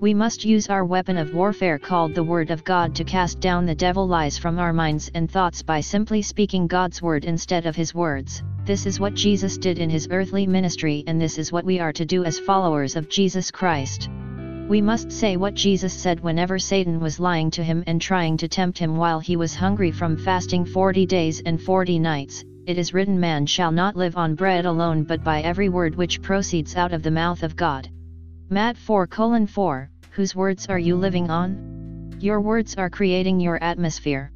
We must use our weapon of warfare called the Word of God to cast down the devil lies from our minds and thoughts by simply speaking God's Word instead of His words. This is what Jesus did in His earthly ministry and this is what we are to do as followers of Jesus Christ. We must say what Jesus said whenever Satan was lying to him and trying to tempt him while he was hungry from fasting 40 days and 40 nights. It is written man shall not live on bread alone but by every word which proceeds out of the mouth of God. Matt 4 colon 4, whose words are you living on? Your words are creating your atmosphere.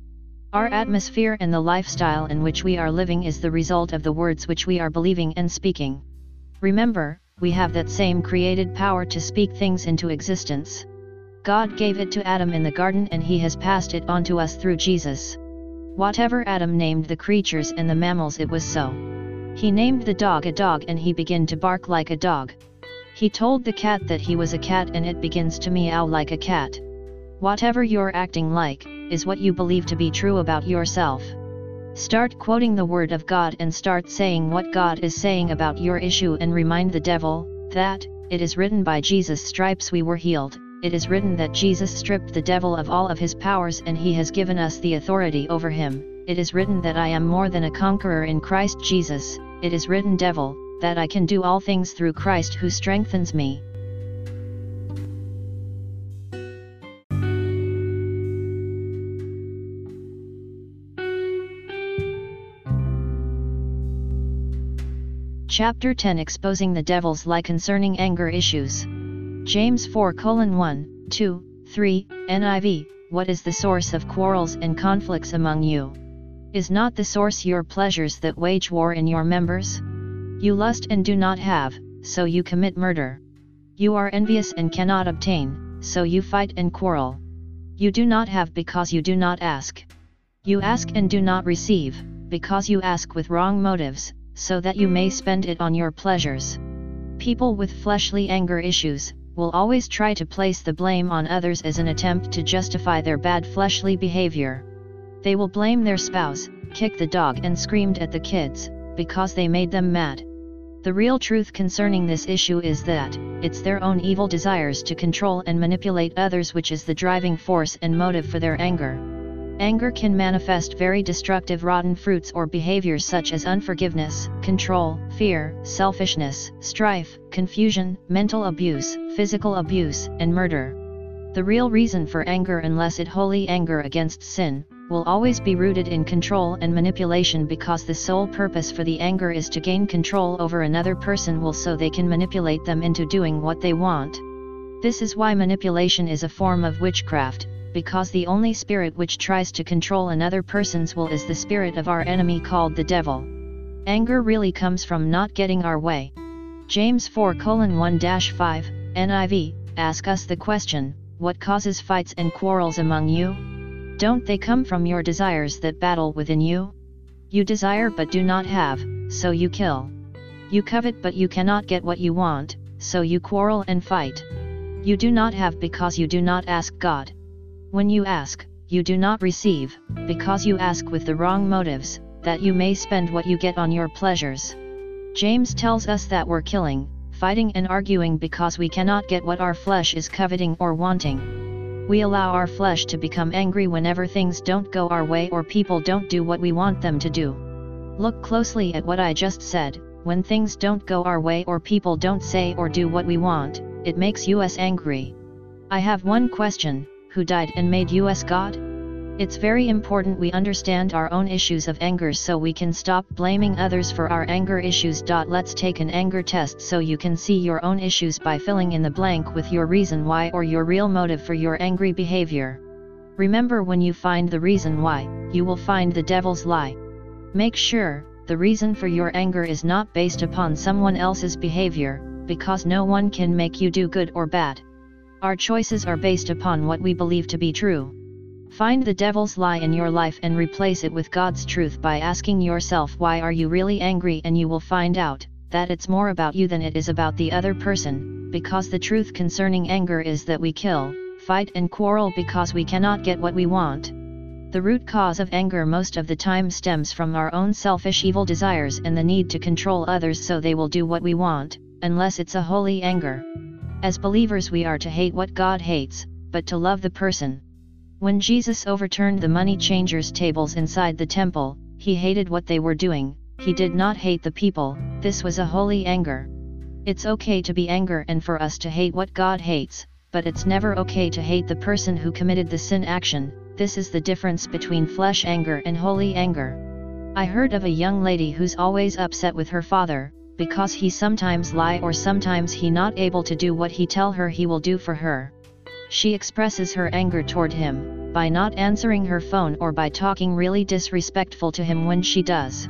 Our atmosphere and the lifestyle in which we are living is the result of the words which we are believing and speaking. Remember, we have that same created power to speak things into existence. God gave it to Adam in the garden and he has passed it on to us through Jesus. Whatever Adam named the creatures and the mammals it was so. He named the dog a dog and he began to bark like a dog. He told the cat that he was a cat and it begins to meow like a cat. Whatever you're acting like, is what you believe to be true about yourself. Start quoting the Word of God and start saying what God is saying about your issue and remind the devil, that, it is written by Jesus' stripes we were healed, it is written that Jesus stripped the devil of all of his powers and he has given us the authority over him, it is written that I am more than a conqueror in Christ Jesus, it is written devil, that I can do all things through Christ who strengthens me. Chapter 10 Exposing the Devil's Lie Concerning Anger Issues. James 4 1, 2, 3, NIV What is the source of quarrels and conflicts among you? Is not the source your pleasures that wage war in your members? You lust and do not have, so you commit murder. You are envious and cannot obtain, so you fight and quarrel. You do not have because you do not ask. You ask and do not receive, because you ask with wrong motives, so that you may spend it on your pleasures. People with fleshly anger issues will always try to place the blame on others as an attempt to justify their bad fleshly behavior. They will blame their spouse, kick the dog and screamed at the kids, because they made them mad. The real truth concerning this issue is that, it's their own evil desires to control and manipulate others which is the driving force and motive for their anger. Anger can manifest very destructive rotten fruits or behaviors such as unforgiveness, control, fear, selfishness, strife, confusion, mental abuse, physical abuse, and murder. The real reason for anger unless it holy anger against sin, will always be rooted in control and manipulation because the sole purpose for the anger is to gain control over another person will so they can manipulate them into doing what they want. This is why manipulation is a form of witchcraft, because the only spirit which tries to control another person's will is the spirit of our enemy called the devil. Anger really comes from not getting our way. James 4 1 5, NIV, ask us the question, What causes fights and quarrels among you? Don't they come from your desires that battle within you? You desire but do not have, so you kill. You covet but you cannot get what you want, so you quarrel and fight. You do not have because you do not ask God. When you ask, you do not receive, because you ask with the wrong motives, that you may spend what you get on your pleasures. James tells us that we're killing, fighting and arguing because we cannot get what our flesh is coveting or wanting. We allow our flesh to become angry whenever things don't go our way or people don't do what we want them to do. Look closely at what I just said, when things don't go our way or people don't say or do what we want, it makes us angry. I have one question, who died and made us God? It's very important we understand our own issues of anger so we can stop blaming others for our anger issues. Let's take an anger test so you can see your own issues by filling in the blank with your reason why or your real motive for your angry behavior. Remember when you find the reason why, you will find the devil's lie. Make sure, the reason for your anger is not based upon someone else's behavior, because no one can make you do good or bad. Our choices are based upon what we believe to be true. Find the devil's lie in your life and replace it with God's truth by asking yourself why are you really angry and you will find out that it's more about you than it is about the other person, because the truth concerning anger is that we kill, fight and quarrel because we cannot get what we want. The root cause of anger most of the time stems from our own selfish evil desires and the need to control others so they will do what we want, unless it's a holy anger. As believers we are to hate what God hates, but to love the person. When Jesus overturned the money changers' tables inside the temple, he hated what they were doing, he did not hate the people, this was a holy anger. It's okay to be anger and for us to hate what God hates, but it's never okay to hate the person who committed the sin action, this is the difference between flesh anger and holy anger. I heard of a young lady who's always upset with her father, because he sometimes lie or sometimes he not able to do what he tell her he will do for her. She expresses her anger toward him, by not answering her phone or by talking really disrespectful to him when she does.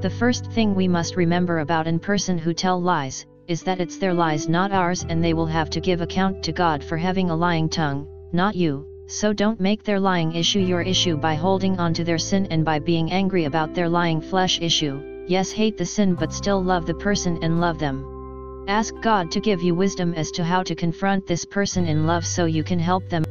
The first thing we must remember about an person who tell lies, is that it's their lies not ours and they will have to give account to God for having a lying tongue, not you, so don't make their lying issue your issue by holding on to their sin and by being angry about their lying flesh issue, yes hate the sin but still love the person and love them. Ask God to give you wisdom as to how to confront this person in love so you can help them.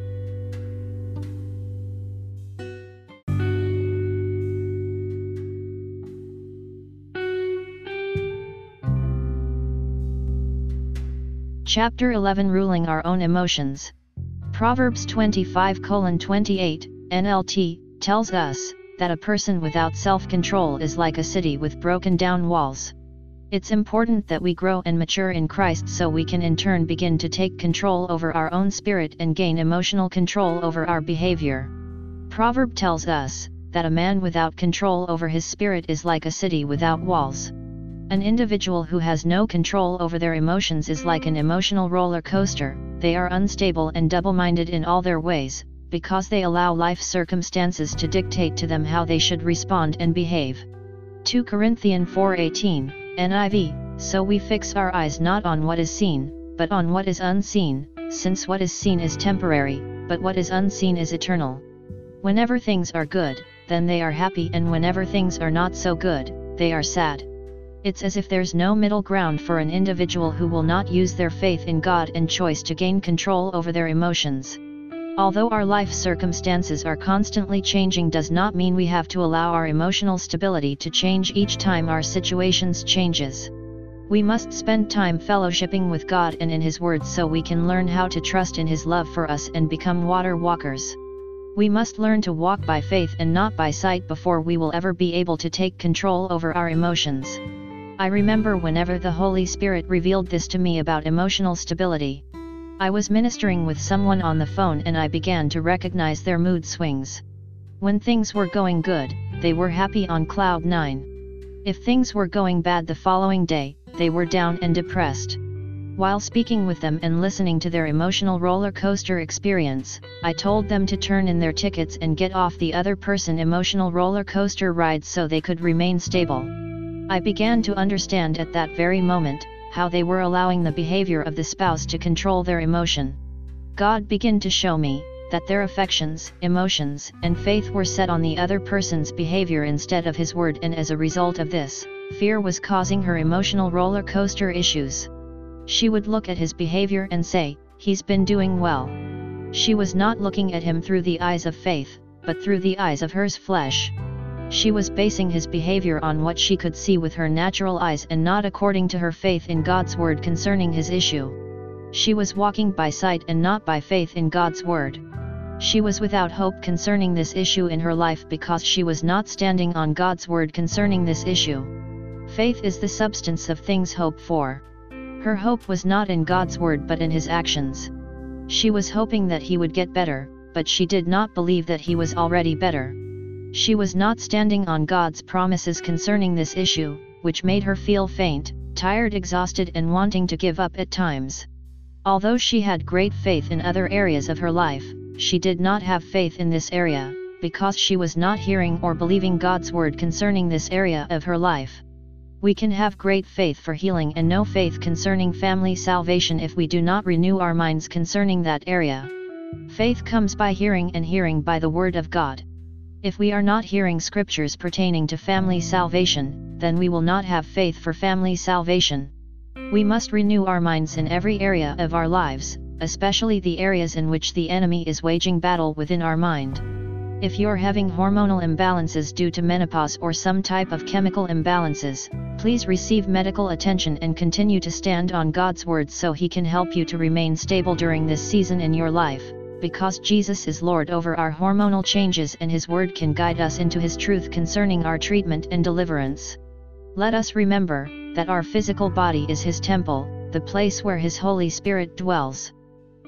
Chapter 11 Ruling Our Own Emotions Proverbs 25 28, NLT, tells us, that a person without self-control is like a city with broken down walls. It's important that we grow and mature in Christ so we can in turn begin to take control over our own spirit and gain emotional control over our behavior. Proverb tells us, that a man without control over his spirit is like a city without walls. An individual who has no control over their emotions is like an emotional roller coaster, they are unstable and double-minded in all their ways, because they allow life circumstances to dictate to them how they should respond and behave. 2 Corinthians 4:18, NIV, So we fix our eyes not on what is seen, but on what is unseen, since what is seen is temporary, but what is unseen is eternal. Whenever things are good, then they are happy and whenever things are not so good, they are sad. It's as if there's no middle ground for an individual who will not use their faith in God and choice to gain control over their emotions. Although our life circumstances are constantly changing does not mean we have to allow our emotional stability to change each time our situations changes. We must spend time fellowshipping with God and in His Word so we can learn how to trust in His love for us and become water walkers. We must learn to walk by faith and not by sight before we will ever be able to take control over our emotions. I remember whenever the Holy Spirit revealed this to me about emotional stability. I was ministering with someone on the phone and I began to recognize their mood swings. When things were going good, they were happy on cloud 9. If things were going bad the following day, they were down and depressed. While speaking with them and listening to their emotional roller coaster experience, I told them to turn in their tickets and get off the other person emotional roller coaster ride so they could remain stable. I began to understand at that very moment, how they were allowing the behavior of the spouse to control their emotion. God began to show me, that their affections, emotions, and faith were set on the other person's behavior instead of his word and as a result of this, fear was causing her emotional roller coaster issues. She would look at his behavior and say, he's been doing well. She was not looking at him through the eyes of faith, but through the eyes of hers flesh. She was basing his behavior on what she could see with her natural eyes and not according to her faith in God's word concerning his issue. She was walking by sight and not by faith in God's word. She was without hope concerning this issue in her life because she was not standing on God's word concerning this issue. Faith is the substance of things hoped for. Her hope was not in God's word but in his actions. She was hoping that he would get better, but she did not believe that he was already better. She was not standing on God's promises concerning this issue, which made her feel faint, tired, exhausted, and wanting to give up at times. Although she had great faith in other areas of her life, she did not have faith in this area, because she was not hearing or believing God's word concerning this area of her life. We can have great faith for healing and no faith concerning family salvation if we do not renew our minds concerning that area. Faith comes by hearing and hearing by the word of God. If we are not hearing scriptures pertaining to family salvation, then we will not have faith for family salvation. We must renew our minds in every area of our lives, especially the areas in which the enemy is waging battle within our mind. If you're having hormonal imbalances due to menopause or some type of chemical imbalances, please receive medical attention and continue to stand on God's word so He can help you to remain stable during this season in your life because Jesus is Lord over our hormonal changes and His Word can guide us into His truth concerning our treatment and deliverance. Let us remember, that our physical body is His temple, the place where His Holy Spirit dwells.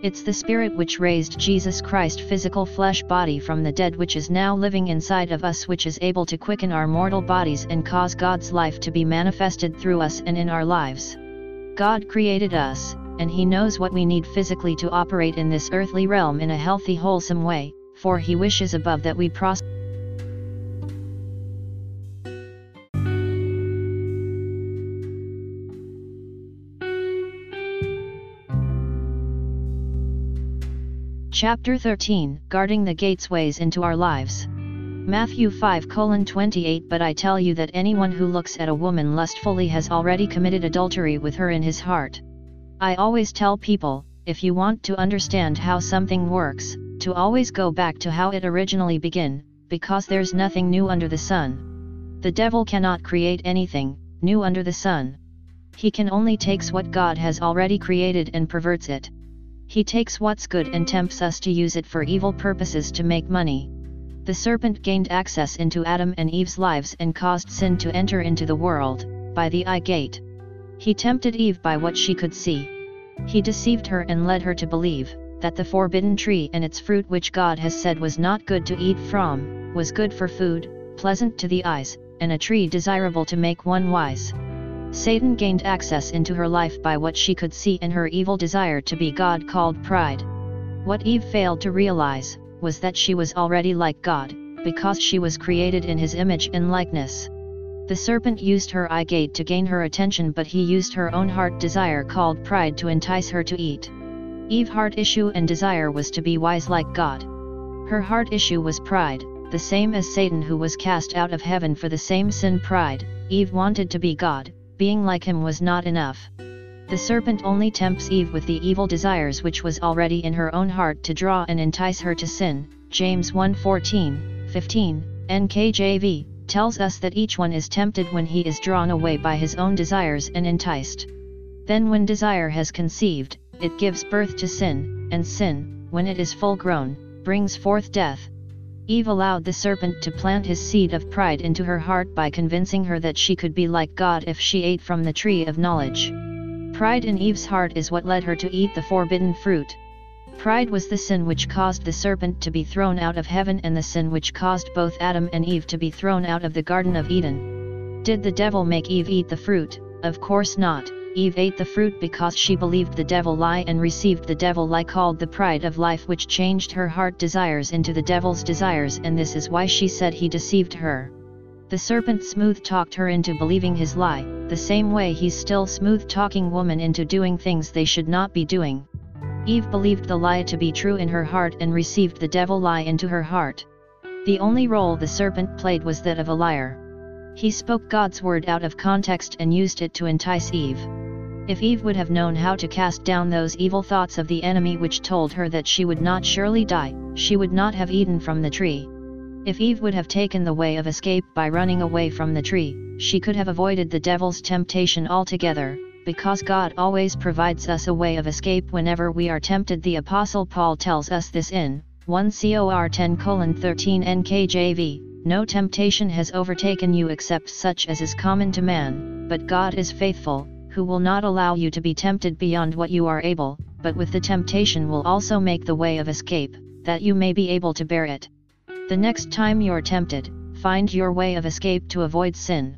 It's the Spirit which raised Jesus Christ physical flesh body from the dead which is now living inside of us which is able to quicken our mortal bodies and cause God's life to be manifested through us and in our lives. God created us, and he knows what we need physically to operate in this earthly realm in a healthy wholesome way, for he wishes above that we prosper. Chapter 13 Guarding the Gateways into Our Lives Matthew 5 28 But I tell you that anyone who looks at a woman lustfully has already committed adultery with her in his heart. I always tell people, if you want to understand how something works, to always go back to how it originally began, because there's nothing new under the sun. The devil cannot create anything new under the sun. He can only takes what God has already created and perverts it. He takes what's good and tempts us to use it for evil purposes to make money. The serpent gained access into Adam and Eve's lives and caused sin to enter into the world, by the eye gate. He tempted Eve by what she could see. He deceived her and led her to believe that the forbidden tree and its fruit which God has said was not good to eat from, was good for food, pleasant to the eyes, and a tree desirable to make one wise. Satan gained access into her life by what she could see and her evil desire to be God called pride. What Eve failed to realize was that she was already like God, because she was created in his image and likeness. The serpent used her eye gate to gain her attention but he used her own heart desire called pride to entice her to eat. Eve heart issue and desire was to be wise like God. Her heart issue was pride, the same as Satan who was cast out of heaven for the same sin pride, Eve wanted to be God, being like him was not enough. The serpent only tempts Eve with the evil desires which was already in her own heart to draw and entice her to sin. James 1:14, 15, NKJV, tells us that each one is tempted when he is drawn away by his own desires and enticed. Then when desire has conceived, it gives birth to sin, and sin, when it is full grown, brings forth death. Eve allowed the serpent to plant his seed of pride into her heart by convincing her that she could be like God if she ate from the tree of knowledge. Pride in Eve's heart is what led her to eat the forbidden fruit. Pride was the sin which caused the serpent to be thrown out of heaven and the sin which caused both Adam and Eve to be thrown out of the Garden of Eden. Did the devil make Eve eat the fruit? Of course not. Eve ate the fruit because she believed the devil lie and received the devil lie called the pride of life which changed her heart desires into the devil's desires and this is why she said he deceived her. The serpent smooth talked her into believing his lie, the same way he's still smooth talking woman into doing things they should not be doing. Eve believed the lie to be true in her heart and received the devil lie into her heart. The only role the serpent played was that of a liar. He spoke God's word out of context and used it to entice Eve. If Eve would have known how to cast down those evil thoughts of the enemy which told her that she would not surely die, she would not have eaten from the tree. If Eve would have taken the way of escape by running away from the tree, she could have avoided the devil's temptation altogether, because God always provides us a way of escape whenever we are tempted. The Apostle Paul tells us this in 1 Cor 10 13 NKJV No temptation has overtaken you except such as is common to man, but God is faithful, who will not allow you to be tempted beyond what you are able, but with the temptation will also make the way of escape, that you may be able to bear it. The next time you're tempted, find your way of escape to avoid sin.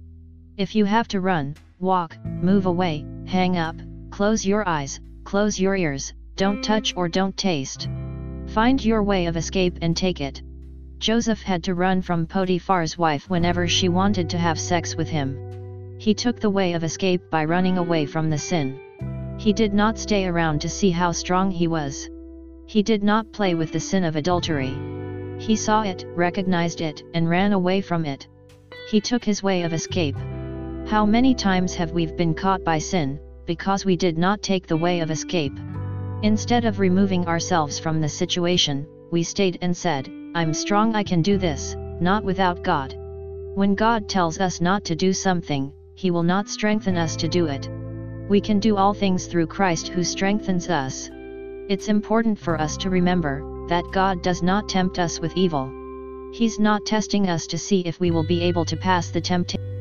If you have to run, walk, move away, hang up, close your eyes, close your ears, don't touch or don't taste. Find your way of escape and take it. Joseph had to run from Potiphar's wife whenever she wanted to have sex with him. He took the way of escape by running away from the sin. He did not stay around to see how strong he was. He did not play with the sin of adultery. He saw it, recognized it, and ran away from it. He took his way of escape. How many times have we been caught by sin, because we did not take the way of escape? Instead of removing ourselves from the situation, we stayed and said, I'm strong I can do this, not without God. When God tells us not to do something, He will not strengthen us to do it. We can do all things through Christ who strengthens us. It's important for us to remember, that God does not tempt us with evil. He's not testing us to see if we will be able to pass the temptation.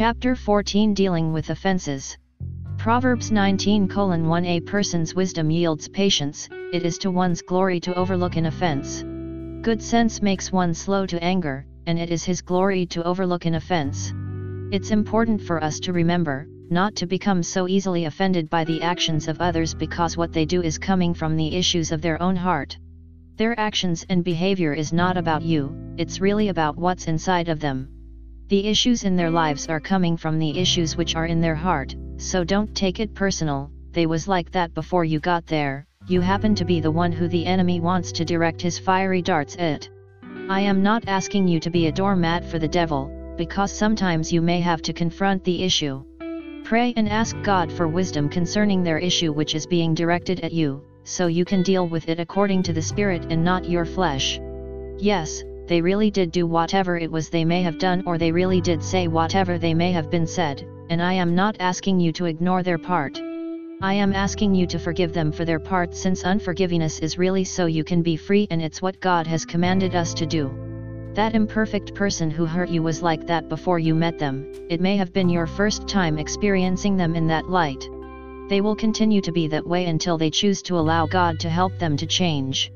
Chapter 14 Dealing with Offenses Proverbs 19 1 A person's wisdom yields patience, it is to one's glory to overlook an offense. Good sense makes one slow to anger, and it is His glory to overlook an offense. It's important for us to remember, not to become so easily offended by the actions of others because what they do is coming from the issues of their own heart. Their actions and behavior is not about you, it's really about what's inside of them. The issues in their lives are coming from the issues which are in their heart, so don't take it personal, they was like that before you got there, you happen to be the one who the enemy wants to direct his fiery darts at. I am not asking you to be a doormat for the devil, because sometimes you may have to confront the issue. Pray and ask God for wisdom concerning their issue which is being directed at you, so you can deal with it according to the Spirit and not your flesh. Yes, they really did do whatever it was they may have done or they really did say whatever they may have been said, and I am not asking you to ignore their part. I am asking you to forgive them for their part since unforgiveness is really so you can be free and it's what God has commanded us to do. That imperfect person who hurt you was like that before you met them, it may have been your first time experiencing them in that light. They will continue to be that way until they choose to allow God to help them to change.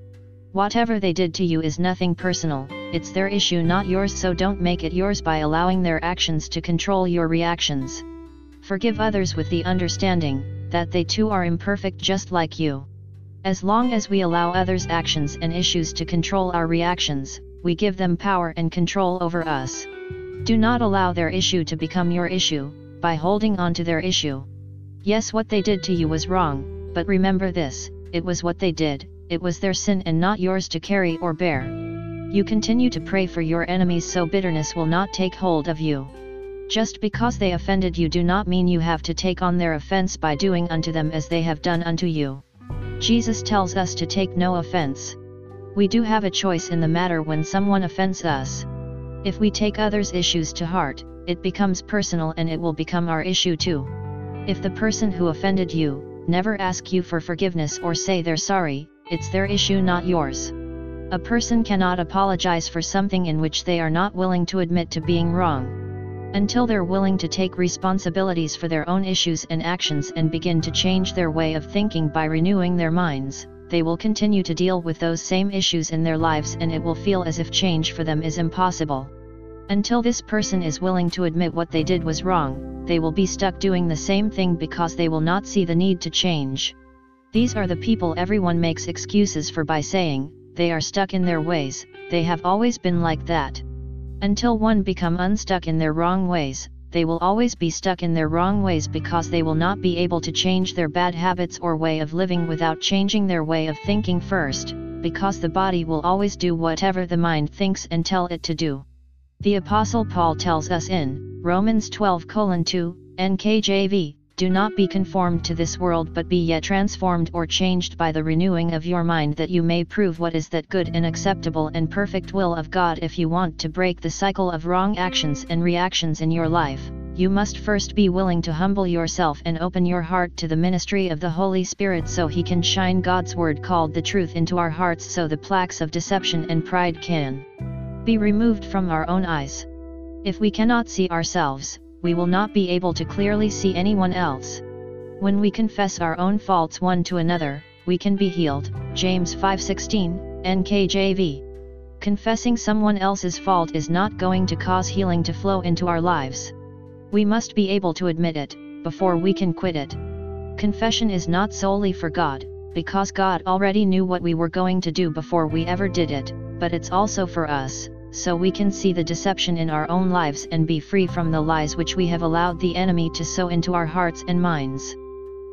Whatever they did to you is nothing personal, it's their issue not yours so don't make it yours by allowing their actions to control your reactions. Forgive others with the understanding, that they too are imperfect just like you. As long as we allow others' actions and issues to control our reactions, we give them power and control over us. Do not allow their issue to become your issue, by holding on to their issue. Yes what they did to you was wrong, but remember this, it was what they did, it was their sin and not yours to carry or bear. You continue to pray for your enemies so bitterness will not take hold of you. Just because they offended you do not mean you have to take on their offense by doing unto them as they have done unto you. Jesus tells us to take no offense. We do have a choice in the matter when someone offends us. If we take others' issues to heart, it becomes personal and it will become our issue too. If the person who offended you, never ask you for forgiveness or say they're sorry, it's their issue not yours. A person cannot apologize for something in which they are not willing to admit to being wrong. Until they're willing to take responsibilities for their own issues and actions and begin to change their way of thinking by renewing their minds, they will continue to deal with those same issues in their lives and it will feel as if change for them is impossible. Until this person is willing to admit what they did was wrong, they will be stuck doing the same thing because they will not see the need to change. These are the people everyone makes excuses for by saying, they are stuck in their ways, they have always been like that. Until one become unstuck in their wrong ways, they will always be stuck in their wrong ways because they will not be able to change their bad habits or way of living without changing their way of thinking first, because the body will always do whatever the mind thinks and tell it to do. The Apostle Paul tells us in Romans 12 2, NKJV, do not be conformed to this world but be yet transformed or changed by the renewing of your mind that you may prove what is that good and acceptable and perfect will of God if you want to break the cycle of wrong actions and reactions in your life. You must first be willing to humble yourself and open your heart to the ministry of the Holy Spirit so He can shine God's Word called the truth into our hearts so the plaques of deception and pride can be removed from our own eyes. If we cannot see ourselves, we will not be able to clearly see anyone else. When we confess our own faults one to another, we can be healed. James 5:16, NKJV. Confessing someone else's fault is not going to cause healing to flow into our lives. We must be able to admit it, before we can quit it. Confession is not solely for God, because God already knew what we were going to do before we ever did it, but it's also for us so we can see the deception in our own lives and be free from the lies which we have allowed the enemy to sow into our hearts and minds.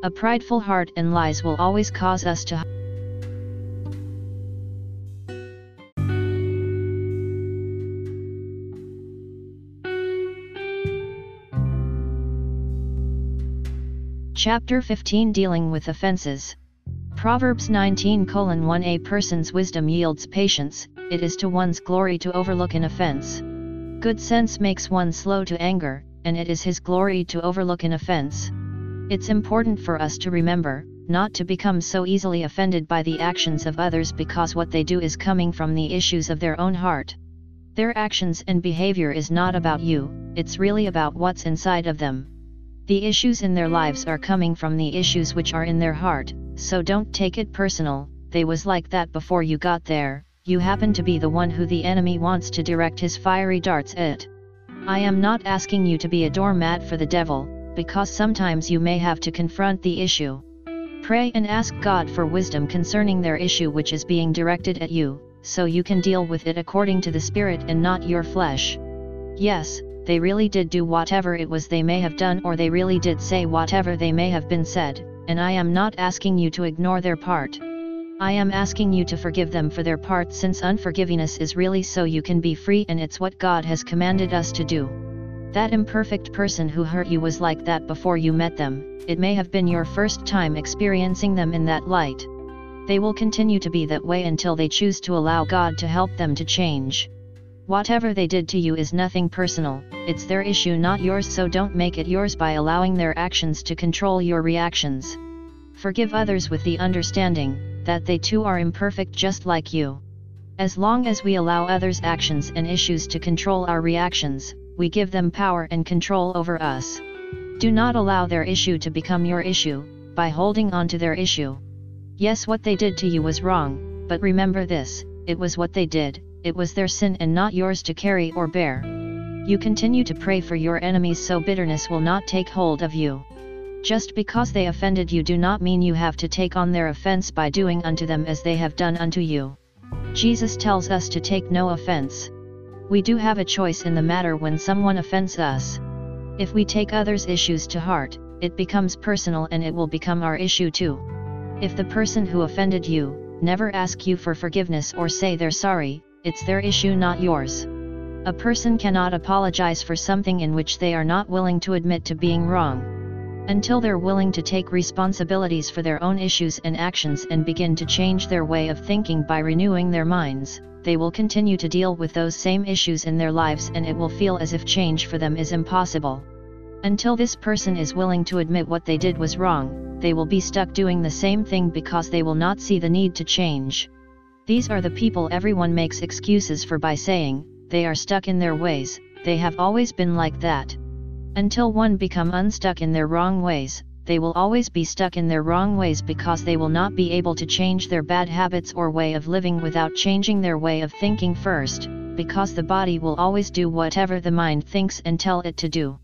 A prideful heart and lies will always cause us to Chapter 15 Dealing with Offenses Proverbs 19 1 A person's wisdom yields patience, it is to one's glory to overlook an offense. Good sense makes one slow to anger, and it is his glory to overlook an offense. It's important for us to remember, not to become so easily offended by the actions of others because what they do is coming from the issues of their own heart. Their actions and behavior is not about you, it's really about what's inside of them. The issues in their lives are coming from the issues which are in their heart, so don't take it personal, they was like that before you got there, you happen to be the one who the enemy wants to direct his fiery darts at. I am not asking you to be a doormat for the devil, because sometimes you may have to confront the issue. Pray and ask God for wisdom concerning their issue which is being directed at you, so you can deal with it according to the Spirit and not your flesh. Yes, they really did do whatever it was they may have done or they really did say whatever they may have been said, and I am not asking you to ignore their part. I am asking you to forgive them for their part since unforgiveness is really so you can be free and it's what God has commanded us to do. That imperfect person who hurt you was like that before you met them, it may have been your first time experiencing them in that light. They will continue to be that way until they choose to allow God to help them to change. Whatever they did to you is nothing personal, it's their issue not yours so don't make it yours by allowing their actions to control your reactions. Forgive others with the understanding, that they too are imperfect just like you. As long as we allow others' actions and issues to control our reactions, we give them power and control over us. Do not allow their issue to become your issue, by holding on to their issue. Yes, what they did to you was wrong, but remember this it was what they did, it was their sin and not yours to carry or bear. You continue to pray for your enemies so bitterness will not take hold of you. Just because they offended you do not mean you have to take on their offense by doing unto them as they have done unto you. Jesus tells us to take no offense. We do have a choice in the matter when someone offends us. If we take others' issues to heart, it becomes personal and it will become our issue too. If the person who offended you, never ask you for forgiveness or say they're sorry, it's their issue not yours. A person cannot apologize for something in which they are not willing to admit to being wrong. Until they're willing to take responsibilities for their own issues and actions and begin to change their way of thinking by renewing their minds, they will continue to deal with those same issues in their lives and it will feel as if change for them is impossible. Until this person is willing to admit what they did was wrong, they will be stuck doing the same thing because they will not see the need to change. These are the people everyone makes excuses for by saying, they are stuck in their ways, they have always been like that. Until one become unstuck in their wrong ways, they will always be stuck in their wrong ways because they will not be able to change their bad habits or way of living without changing their way of thinking first, because the body will always do whatever the mind thinks and tell it to do.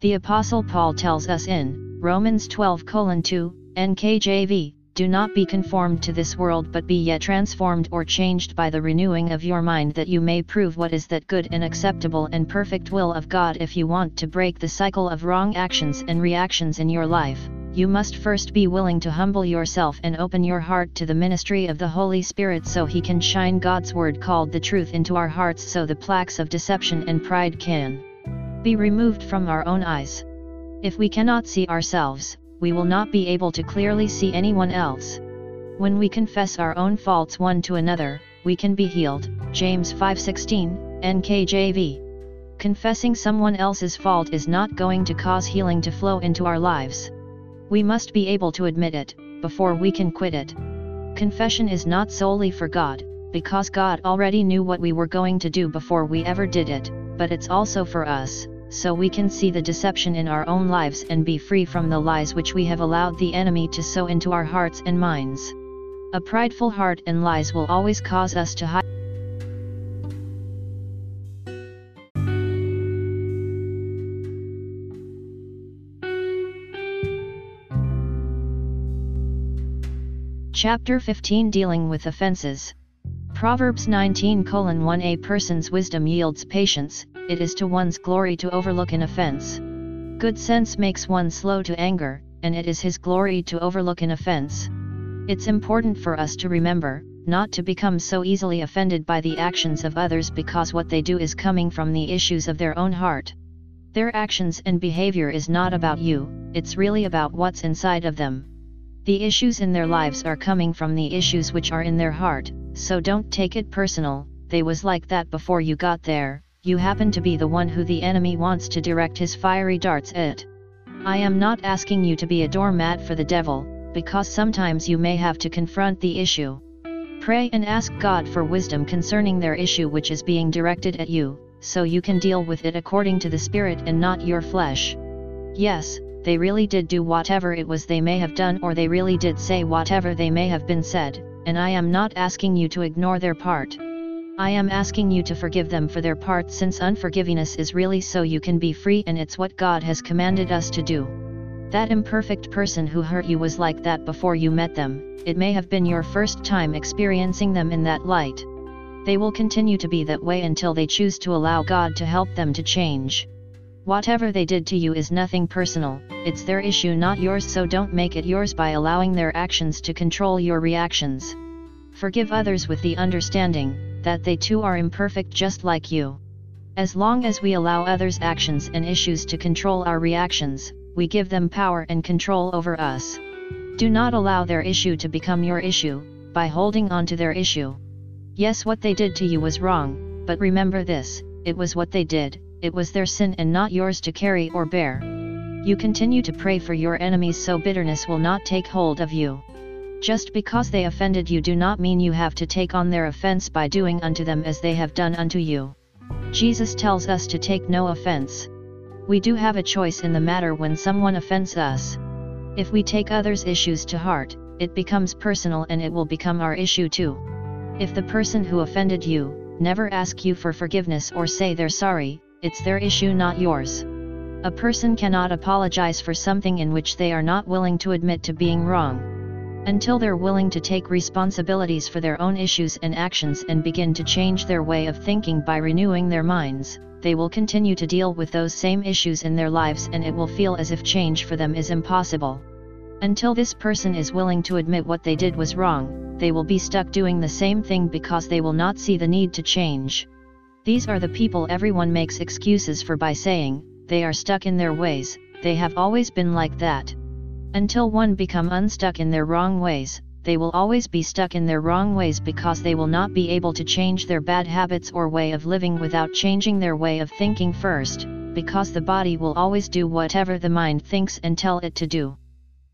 The Apostle Paul tells us in Romans 12 2, NKJV, do not be conformed to this world but be yet transformed or changed by the renewing of your mind that you may prove what is that good and acceptable and perfect will of God if you want to break the cycle of wrong actions and reactions in your life. You must first be willing to humble yourself and open your heart to the ministry of the Holy Spirit so He can shine God's Word called the truth into our hearts so the plaques of deception and pride can be removed from our own eyes. If we cannot see ourselves, we will not be able to clearly see anyone else. When we confess our own faults one to another, we can be healed. James 5:16, NKJV. Confessing someone else's fault is not going to cause healing to flow into our lives. We must be able to admit it, before we can quit it. Confession is not solely for God, because God already knew what we were going to do before we ever did it, but it's also for us, so we can see the deception in our own lives and be free from the lies which we have allowed the enemy to sow into our hearts and minds. A prideful heart and lies will always cause us to hide. Chapter 15 Dealing with Offenses Proverbs 19 1 A person's wisdom yields patience, it is to one's glory to overlook an offense. Good sense makes one slow to anger, and it is his glory to overlook an offense. It's important for us to remember, not to become so easily offended by the actions of others because what they do is coming from the issues of their own heart. Their actions and behavior is not about you, it's really about what's inside of them. The issues in their lives are coming from the issues which are in their heart, so don't take it personal, they was like that before you got there, you happen to be the one who the enemy wants to direct his fiery darts at. I am not asking you to be a doormat for the devil, because sometimes you may have to confront the issue. Pray and ask God for wisdom concerning their issue which is being directed at you, so you can deal with it according to the Spirit and not your flesh. Yes, they really did do whatever it was they may have done or they really did say whatever they may have been said, and I am not asking you to ignore their part. I am asking you to forgive them for their part since unforgiveness is really so you can be free and it's what God has commanded us to do. That imperfect person who hurt you was like that before you met them, it may have been your first time experiencing them in that light. They will continue to be that way until they choose to allow God to help them to change. Whatever they did to you is nothing personal, it's their issue not yours so don't make it yours by allowing their actions to control your reactions. Forgive others with the understanding, that they too are imperfect just like you. As long as we allow others' actions and issues to control our reactions, we give them power and control over us. Do not allow their issue to become your issue, by holding on to their issue. Yes, what they did to you was wrong, but remember this it was what they did, it was their sin and not yours to carry or bear. You continue to pray for your enemies so bitterness will not take hold of you. Just because they offended you do not mean you have to take on their offense by doing unto them as they have done unto you. Jesus tells us to take no offense. We do have a choice in the matter when someone offends us. If we take others' issues to heart, it becomes personal and it will become our issue too. If the person who offended you, never ask you for forgiveness or say they're sorry, it's their issue not yours. A person cannot apologize for something in which they are not willing to admit to being wrong. Until they're willing to take responsibilities for their own issues and actions and begin to change their way of thinking by renewing their minds, they will continue to deal with those same issues in their lives and it will feel as if change for them is impossible. Until this person is willing to admit what they did was wrong, they will be stuck doing the same thing because they will not see the need to change. These are the people everyone makes excuses for by saying, they are stuck in their ways, they have always been like that. Until one become unstuck in their wrong ways, they will always be stuck in their wrong ways because they will not be able to change their bad habits or way of living without changing their way of thinking first, because the body will always do whatever the mind thinks and tell it to do.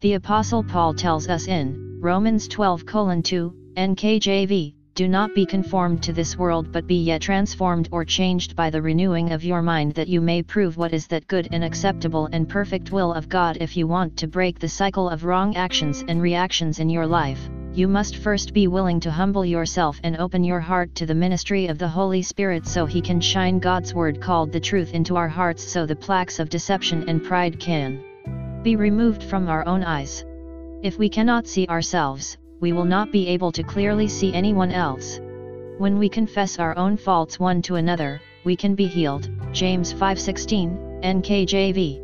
The Apostle Paul tells us in Romans 12 2, NKJV, do not be conformed to this world but be yet transformed or changed by the renewing of your mind that you may prove what is that good and acceptable and perfect will of God if you want to break the cycle of wrong actions and reactions in your life. You must first be willing to humble yourself and open your heart to the ministry of the Holy Spirit so He can shine God's Word called the truth into our hearts so the plaques of deception and pride can be removed from our own eyes. If we cannot see ourselves, we will not be able to clearly see anyone else. When we confess our own faults one to another, we can be healed. James 5:16, NKJV.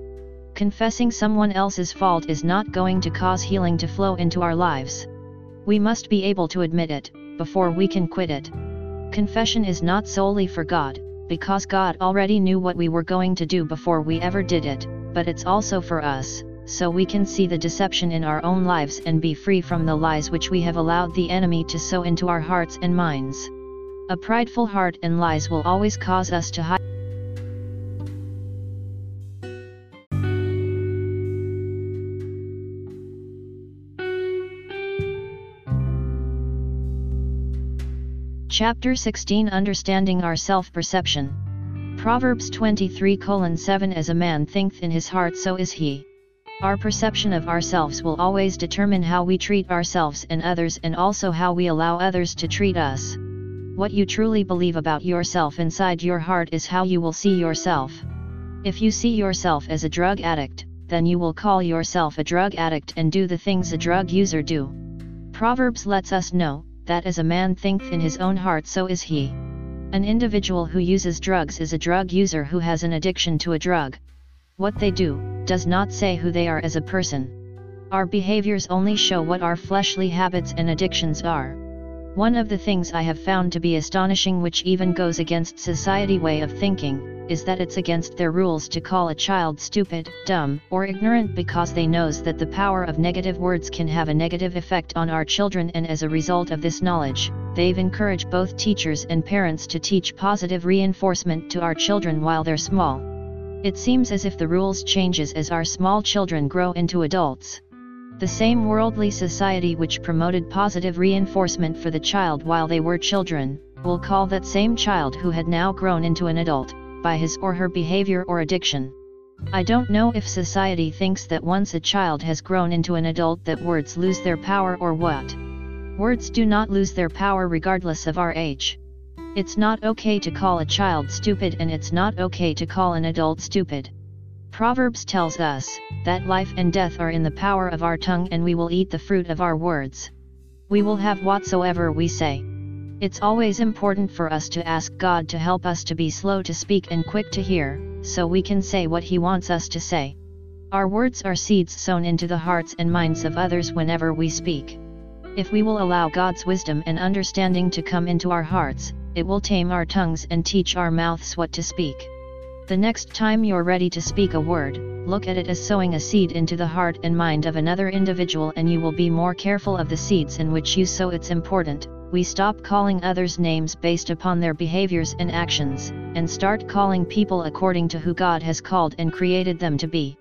Confessing someone else's fault is not going to cause healing to flow into our lives. We must be able to admit it, before we can quit it. Confession is not solely for God, because God already knew what we were going to do before we ever did it, but it's also for us so we can see the deception in our own lives and be free from the lies which we have allowed the enemy to sow into our hearts and minds. A prideful heart and lies will always cause us to hide. Chapter 16 Understanding Our Self-Perception Proverbs 23 7 As a man thinketh in his heart so is he. Our perception of ourselves will always determine how we treat ourselves and others and also how we allow others to treat us. What you truly believe about yourself inside your heart is how you will see yourself. If you see yourself as a drug addict, then you will call yourself a drug addict and do the things a drug user do. Proverbs lets us know that as a man thinketh in his own heart so is he. An individual who uses drugs is a drug user who has an addiction to a drug. What they do, does not say who they are as a person. Our behaviors only show what our fleshly habits and addictions are. One of the things I have found to be astonishing which even goes against society way of thinking, is that it's against their rules to call a child stupid, dumb, or ignorant because they knows that the power of negative words can have a negative effect on our children and as a result of this knowledge, they've encouraged both teachers and parents to teach positive reinforcement to our children while they're small. It seems as if the rules changes as our small children grow into adults. The same worldly society which promoted positive reinforcement for the child while they were children, will call that same child who had now grown into an adult, by his or her behavior or addiction. I don't know if society thinks that once a child has grown into an adult that words lose their power or what. Words do not lose their power regardless of our age. It's not okay to call a child stupid and it's not okay to call an adult stupid. Proverbs tells us that life and death are in the power of our tongue and we will eat the fruit of our words. We will have whatsoever we say. It's always important for us to ask God to help us to be slow to speak and quick to hear, so we can say what He wants us to say. Our words are seeds sown into the hearts and minds of others whenever we speak. If we will allow God's wisdom and understanding to come into our hearts, it will tame our tongues and teach our mouths what to speak. The next time you're ready to speak a word, look at it as sowing a seed into the heart and mind of another individual and you will be more careful of the seeds in which you sow. It's important, we stop calling others names based upon their behaviors and actions, and start calling people according to who God has called and created them to be.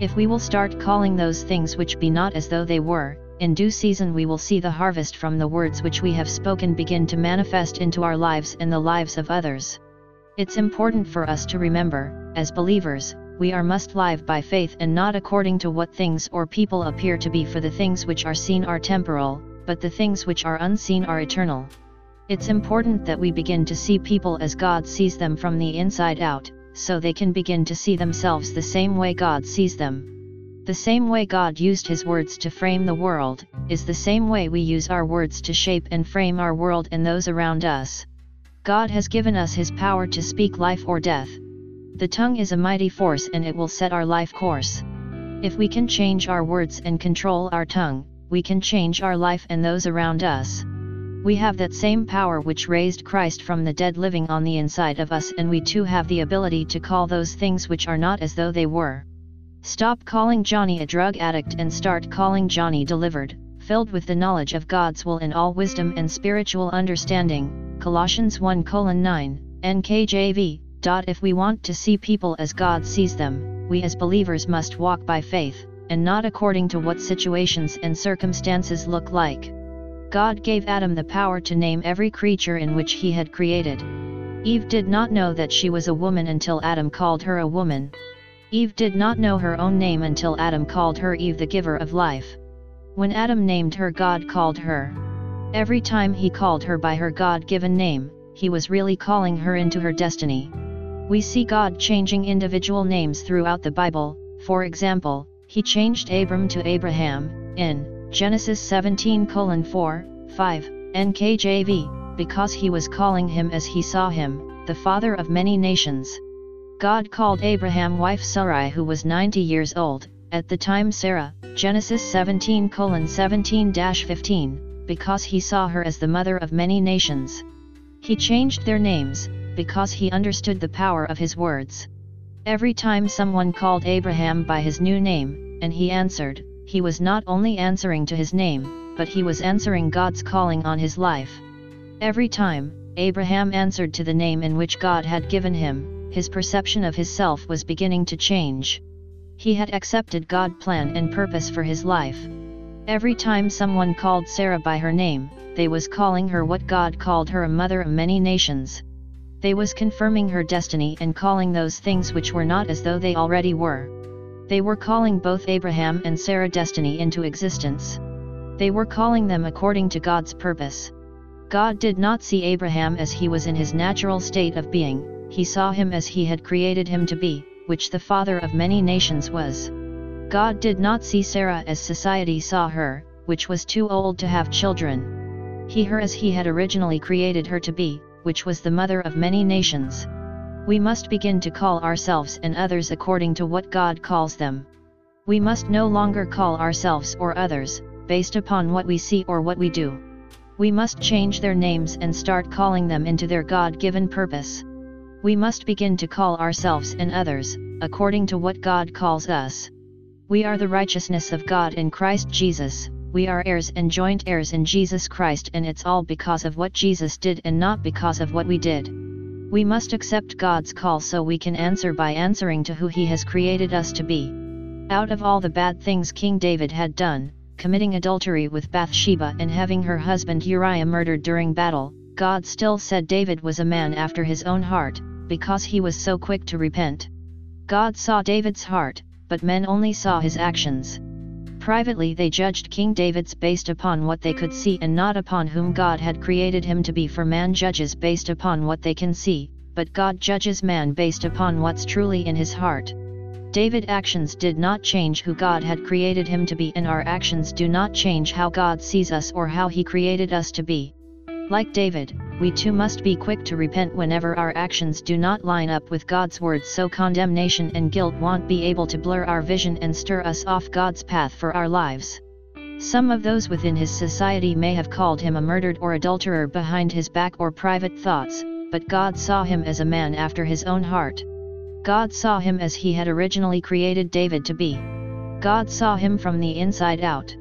If we will start calling those things which be not as though they were, in due season we will see the harvest from the words which we have spoken begin to manifest into our lives and the lives of others. It's important for us to remember, as believers, we are must live by faith and not according to what things or people appear to be for the things which are seen are temporal, but the things which are unseen are eternal. It's important that we begin to see people as God sees them from the inside out, so they can begin to see themselves the same way God sees them. The same way God used His words to frame the world, is the same way we use our words to shape and frame our world and those around us. God has given us His power to speak life or death. The tongue is a mighty force and it will set our life course. If we can change our words and control our tongue, we can change our life and those around us. We have that same power which raised Christ from the dead living on the inside of us and we too have the ability to call those things which are not as though they were. Stop calling Johnny a drug addict and start calling Johnny delivered, filled with the knowledge of God's will in all wisdom and spiritual understanding, Colossians 1 9, NKJV. If we want to see people as God sees them, we as believers must walk by faith, and not according to what situations and circumstances look like. God gave Adam the power to name every creature in which he had created. Eve did not know that she was a woman until Adam called her a woman. Eve did not know her own name until Adam called her Eve the giver of life. When Adam named her God called her. Every time he called her by her God-given name, he was really calling her into her destiny. We see God changing individual names throughout the Bible, for example, he changed Abram to Abraham, in Genesis 17 4, 5, NKJV, because he was calling him as he saw him, the father of many nations. God called Abraham wife Sarai who was 90 years old, at the time Sarah, Genesis 17 17-15, because he saw her as the mother of many nations. He changed their names, because he understood the power of his words. Every time someone called Abraham by his new name, and he answered, he was not only answering to his name, but he was answering God's calling on his life. Every time, Abraham answered to the name in which God had given him, his perception of his self was beginning to change. He had accepted God's plan and purpose for his life. Every time someone called Sarah by her name, they was calling her what God called her a mother of many nations. They was confirming her destiny and calling those things which were not as though they already were. They were calling both Abraham and Sarah destiny into existence. They were calling them according to God's purpose. God did not see Abraham as he was in his natural state of being, he saw him as he had created him to be, which the father of many nations was. God did not see Sarah as society saw her, which was too old to have children. He her as he had originally created her to be, which was the mother of many nations. We must begin to call ourselves and others according to what God calls them. We must no longer call ourselves or others, based upon what we see or what we do. We must change their names and start calling them into their God-given purpose. We must begin to call ourselves and others, according to what God calls us. We are the righteousness of God in Christ Jesus, we are heirs and joint heirs in Jesus Christ and it's all because of what Jesus did and not because of what we did. We must accept God's call so we can answer by answering to who He has created us to be. Out of all the bad things King David had done, committing adultery with Bathsheba and having her husband Uriah murdered during battle, God still said David was a man after his own heart, because he was so quick to repent. God saw David's heart, but men only saw his actions. Privately they judged King David's based upon what they could see and not upon whom God had created him to be for man judges based upon what they can see, but God judges man based upon what's truly in his heart. David's actions did not change who God had created him to be and our actions do not change how God sees us or how he created us to be. Like David, we too must be quick to repent whenever our actions do not line up with God's words so condemnation and guilt won't be able to blur our vision and stir us off God's path for our lives. Some of those within his society may have called him a murdered or adulterer behind his back or private thoughts, but God saw him as a man after his own heart. God saw him as he had originally created David to be. God saw him from the inside out.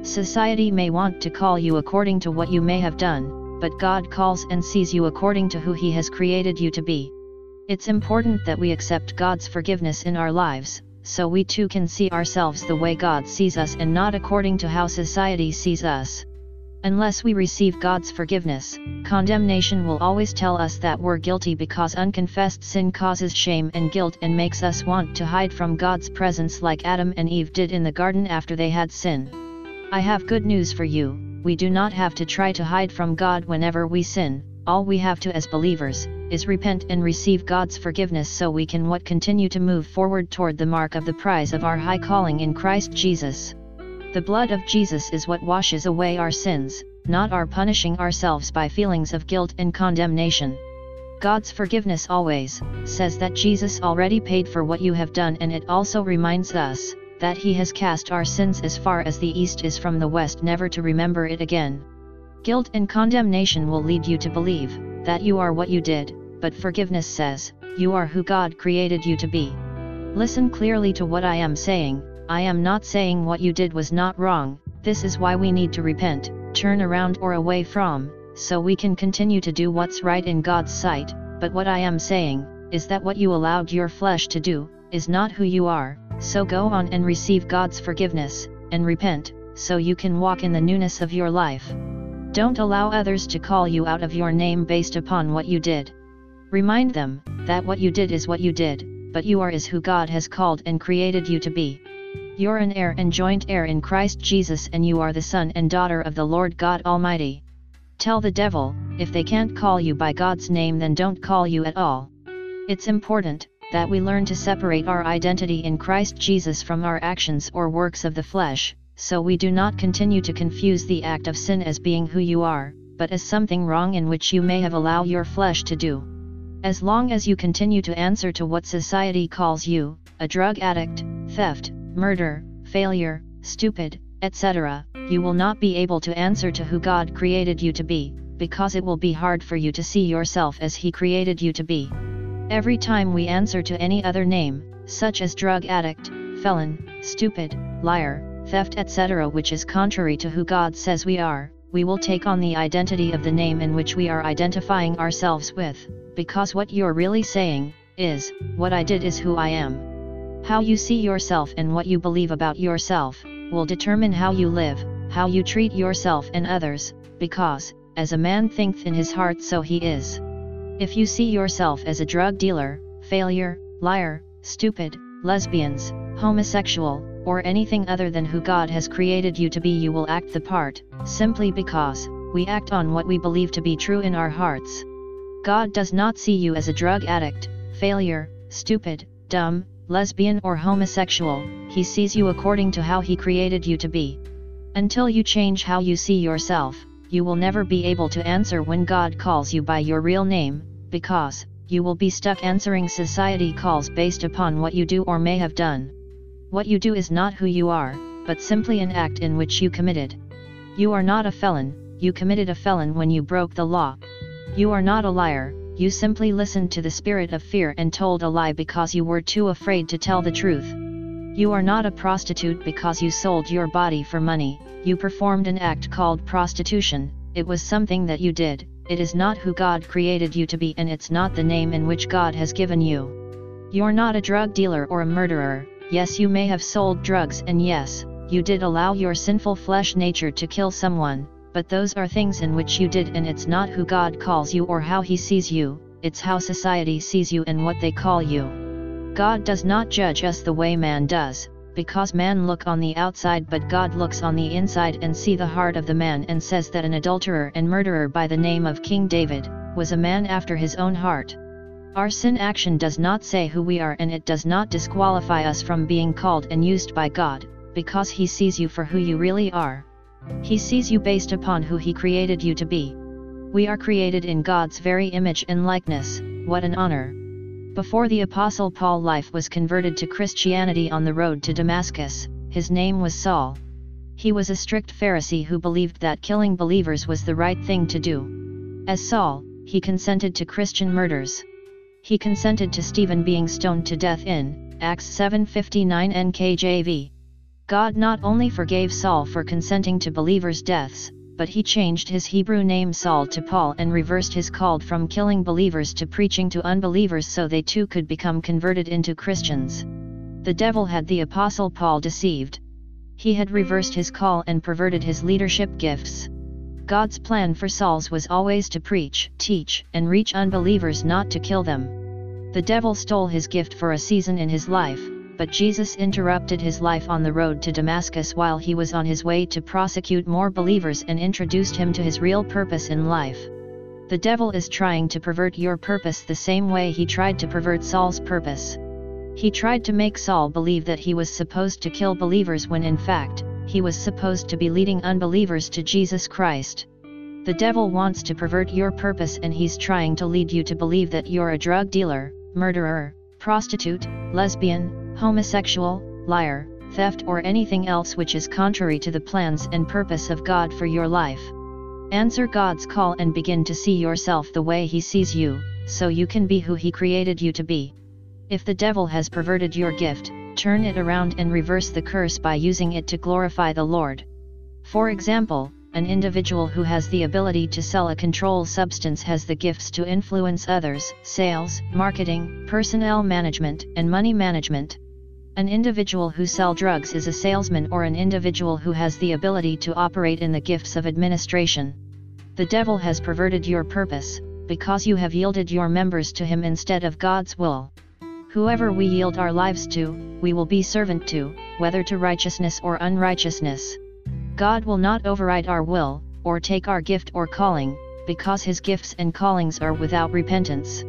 Society may want to call you according to what you may have done, but God calls and sees you according to who He has created you to be. It's important that we accept God's forgiveness in our lives, so we too can see ourselves the way God sees us and not according to how society sees us. Unless we receive God's forgiveness, condemnation will always tell us that we're guilty because unconfessed sin causes shame and guilt and makes us want to hide from God's presence like Adam and Eve did in the garden after they had sin. I have good news for you, we do not have to try to hide from God whenever we sin, all we have to as believers, is repent and receive God's forgiveness so we can what continue to move forward toward the mark of the prize of our high calling in Christ Jesus. The blood of Jesus is what washes away our sins, not our punishing ourselves by feelings of guilt and condemnation. God's forgiveness always says that Jesus already paid for what you have done and it also reminds us that he has cast our sins as far as the east is from the west never to remember it again. Guilt and condemnation will lead you to believe that you are what you did, but forgiveness says, you are who God created you to be. Listen clearly to what I am saying, I am not saying what you did was not wrong, this is why we need to repent, turn around or away from, so we can continue to do what's right in God's sight, but what I am saying, is that what you allowed your flesh to do, is not who you are, so go on and receive God's forgiveness, and repent, so you can walk in the newness of your life. Don't allow others to call you out of your name based upon what you did. Remind them, that what you did is what you did, but you are is who God has called and created you to be. You're an heir and joint heir in Christ Jesus and you are the son and daughter of the Lord God Almighty. Tell the devil, if they can't call you by God's name then don't call you at all. It's important, that we learn to separate our identity in Christ Jesus from our actions or works of the flesh, so we do not continue to confuse the act of sin as being who you are, but as something wrong in which you may have allowed your flesh to do. As long as you continue to answer to what society calls you, a drug addict, theft, murder, failure, stupid, etc., you will not be able to answer to who God created you to be, because it will be hard for you to see yourself as He created you to be. Every time we answer to any other name, such as drug addict, felon, stupid, liar, theft etc. which is contrary to who God says we are, we will take on the identity of the name in which we are identifying ourselves with, because what you're really saying, is, what I did is who I am. How you see yourself and what you believe about yourself, will determine how you live, how you treat yourself and others, because, as a man thinketh in his heart so he is. If you see yourself as a drug dealer, failure, liar, stupid, lesbians, homosexual, or anything other than who God has created you to be you will act the part, simply because, we act on what we believe to be true in our hearts. God does not see you as a drug addict, failure, stupid, dumb, lesbian or homosexual, He sees you according to how He created you to be. Until you change how you see yourself, you will never be able to answer when God calls you by your real name, because, you will be stuck answering society calls based upon what you do or may have done. What you do is not who you are, but simply an act in which you committed. You are not a felon, you committed a felon when you broke the law. You are not a liar, you simply listened to the spirit of fear and told a lie because you were too afraid to tell the truth. You are not a prostitute because you sold your body for money, you performed an act called prostitution, it was something that you did, it is not who God created you to be and it's not the name in which God has given you. You're not a drug dealer or a murderer, yes you may have sold drugs and yes, you did allow your sinful flesh nature to kill someone, but those are things in which you did and it's not who God calls you or how he sees you, it's how society sees you and what they call you. God does not judge us the way man does, because man look on the outside but God looks on the inside and see the heart of the man and says that an adulterer and murderer by the name of King David, was a man after his own heart. Our sin action does not say who we are and it does not disqualify us from being called and used by God, because he sees you for who you really are. He sees you based upon who he created you to be. We are created in God's very image and likeness, what an honor! Before the Apostle Paul life was converted to Christianity on the road to Damascus, his name was Saul. He was a strict Pharisee who believed that killing believers was the right thing to do. As Saul, he consented to Christian murders. He consented to Stephen being stoned to death in Acts 7:59 NKJV. God not only forgave Saul for consenting to believers' deaths, but he changed his Hebrew name Saul to Paul and reversed his call from killing believers to preaching to unbelievers so they too could become converted into Christians. The devil had the apostle Paul deceived. He had reversed his call and perverted his leadership gifts. God's plan for Saul's was always to preach, teach, and reach unbelievers not to kill them. The devil stole his gift for a season in his life, but Jesus interrupted his life on the road to Damascus while he was on his way to prosecute more believers and introduced him to his real purpose in life. The devil is trying to pervert your purpose the same way he tried to pervert Saul's purpose. He tried to make Saul believe that he was supposed to kill believers when in fact, he was supposed to be leading unbelievers to Jesus Christ. The devil wants to pervert your purpose and he's trying to lead you to believe that you're a drug dealer, murderer, prostitute, lesbian, homosexual, liar, theft or anything else which is contrary to the plans and purpose of God for your life. Answer God's call and begin to see yourself the way He sees you, so you can be who He created you to be. If the devil has perverted your gift, turn it around and reverse the curse by using it to glorify the Lord. For example, an individual who has the ability to sell a control substance has the gifts to influence others, sales, marketing, personnel management, and money management. An individual who sell drugs is a salesman or an individual who has the ability to operate in the gifts of administration. The devil has perverted your purpose, because you have yielded your members to him instead of God's will. Whoever we yield our lives to, we will be servant to, whether to righteousness or unrighteousness. God will not override our will, or take our gift or calling, because his gifts and callings are without repentance.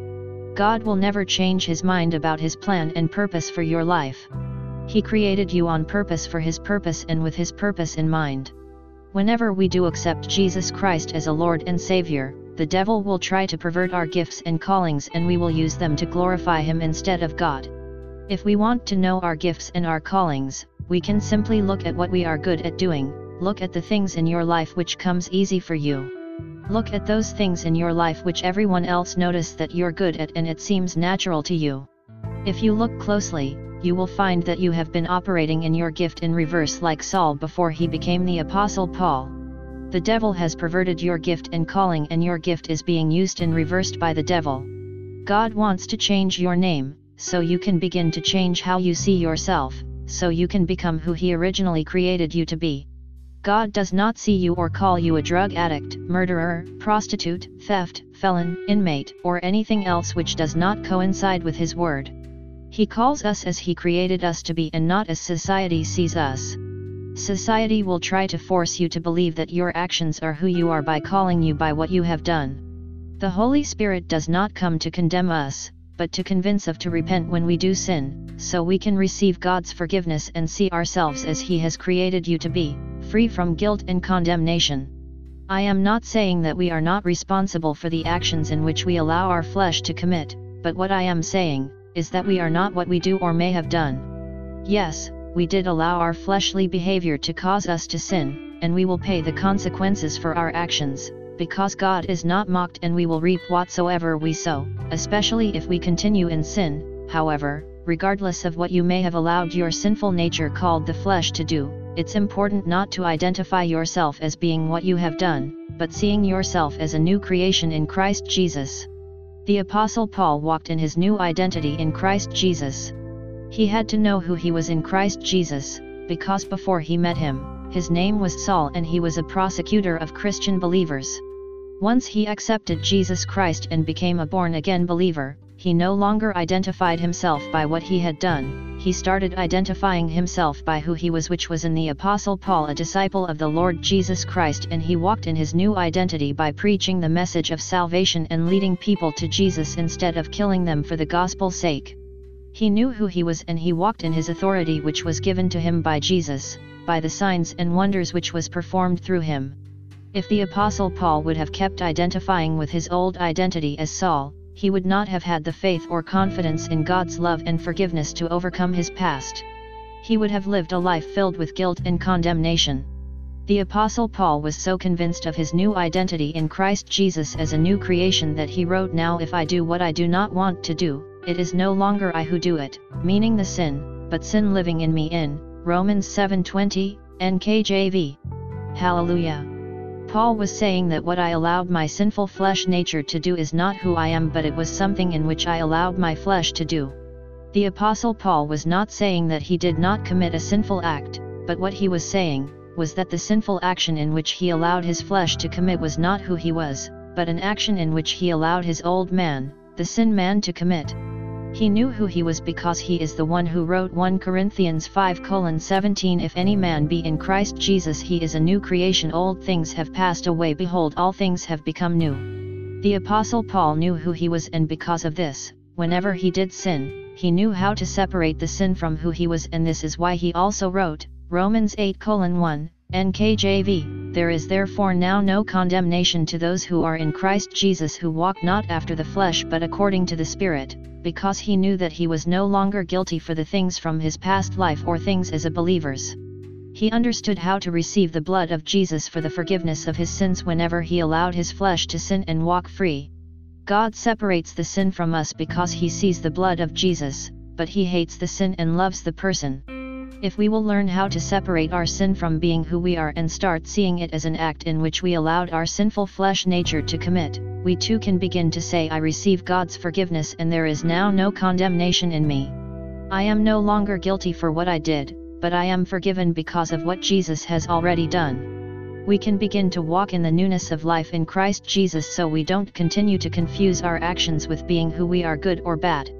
God will never change his mind about his plan and purpose for your life. He created you on purpose for his purpose and with his purpose in mind. Whenever we do accept Jesus Christ as a Lord and Savior, the devil will try to pervert our gifts and callings and we will use them to glorify him instead of God. If we want to know our gifts and our callings, we can simply look at what we are good at doing, look at the things in your life which comes easy for you. Look at those things in your life which everyone else notice that you're good at and it seems natural to you. If you look closely, you will find that you have been operating in your gift in reverse like Saul before he became the Apostle Paul. The devil has perverted your gift and calling and your gift is being used in reversed by the devil. God wants to change your name, so you can begin to change how you see yourself, so you can become who he originally created you to be. God does not see you or call you a drug addict, murderer, prostitute, theft, felon, inmate, or anything else which does not coincide with His Word. He calls us as He created us to be and not as society sees us. Society will try to force you to believe that your actions are who you are by calling you by what you have done. The Holy Spirit does not come to condemn us, but to convince of to repent when we do sin, so we can receive God's forgiveness and see ourselves as He has created you to be free from guilt and condemnation. I am not saying that we are not responsible for the actions in which we allow our flesh to commit, but what I am saying, is that we are not what we do or may have done. Yes, we did allow our fleshly behavior to cause us to sin, and we will pay the consequences for our actions, because God is not mocked and we will reap whatsoever we sow, especially if we continue in sin, however, regardless of what you may have allowed your sinful nature called the flesh to do, it's important not to identify yourself as being what you have done, but seeing yourself as a new creation in Christ Jesus. The Apostle Paul walked in his new identity in Christ Jesus. He had to know who he was in Christ Jesus, because before he met him, his name was Saul and he was a prosecutor of Christian believers. Once he accepted Jesus Christ and became a born again believer, he no longer identified himself by what he had done, he started identifying himself by who he was which was in the Apostle Paul a disciple of the Lord Jesus Christ and he walked in his new identity by preaching the message of salvation and leading people to Jesus instead of killing them for the gospel's sake. He knew who he was and he walked in his authority which was given to him by Jesus, by the signs and wonders which was performed through him. If the Apostle Paul would have kept identifying with his old identity as Saul, he would not have had the faith or confidence in God's love and forgiveness to overcome his past. He would have lived a life filled with guilt and condemnation. The Apostle Paul was so convinced of his new identity in Christ Jesus as a new creation that he wrote Now if I do what I do not want to do, it is no longer I who do it, meaning the sin, but sin living in me in, Romans 7:20, NKJV. Hallelujah. Paul was saying that what I allowed my sinful flesh nature to do is not who I am but it was something in which I allowed my flesh to do. The Apostle Paul was not saying that he did not commit a sinful act, but what he was saying, was that the sinful action in which he allowed his flesh to commit was not who he was, but an action in which he allowed his old man, the sin man to commit. He knew who he was because he is the one who wrote 1 Corinthians 5 17 If any man be in Christ Jesus he is a new creation. Old things have passed away. Behold all things have become new. The Apostle Paul knew who he was and because of this, whenever he did sin, he knew how to separate the sin from who he was and this is why he also wrote, Romans 8 1, NKJV, There is therefore now no condemnation to those who are in Christ Jesus who walk not after the flesh but according to the Spirit because he knew that he was no longer guilty for the things from his past life or things as a believer's. He understood how to receive the blood of Jesus for the forgiveness of his sins whenever he allowed his flesh to sin and walk free. God separates the sin from us because he sees the blood of Jesus, but he hates the sin and loves the person. If we will learn how to separate our sin from being who we are and start seeing it as an act in which we allowed our sinful flesh nature to commit, we too can begin to say I receive God's forgiveness and there is now no condemnation in me. I am no longer guilty for what I did, but I am forgiven because of what Jesus has already done. We can begin to walk in the newness of life in Christ Jesus so we don't continue to confuse our actions with being who we are good or bad.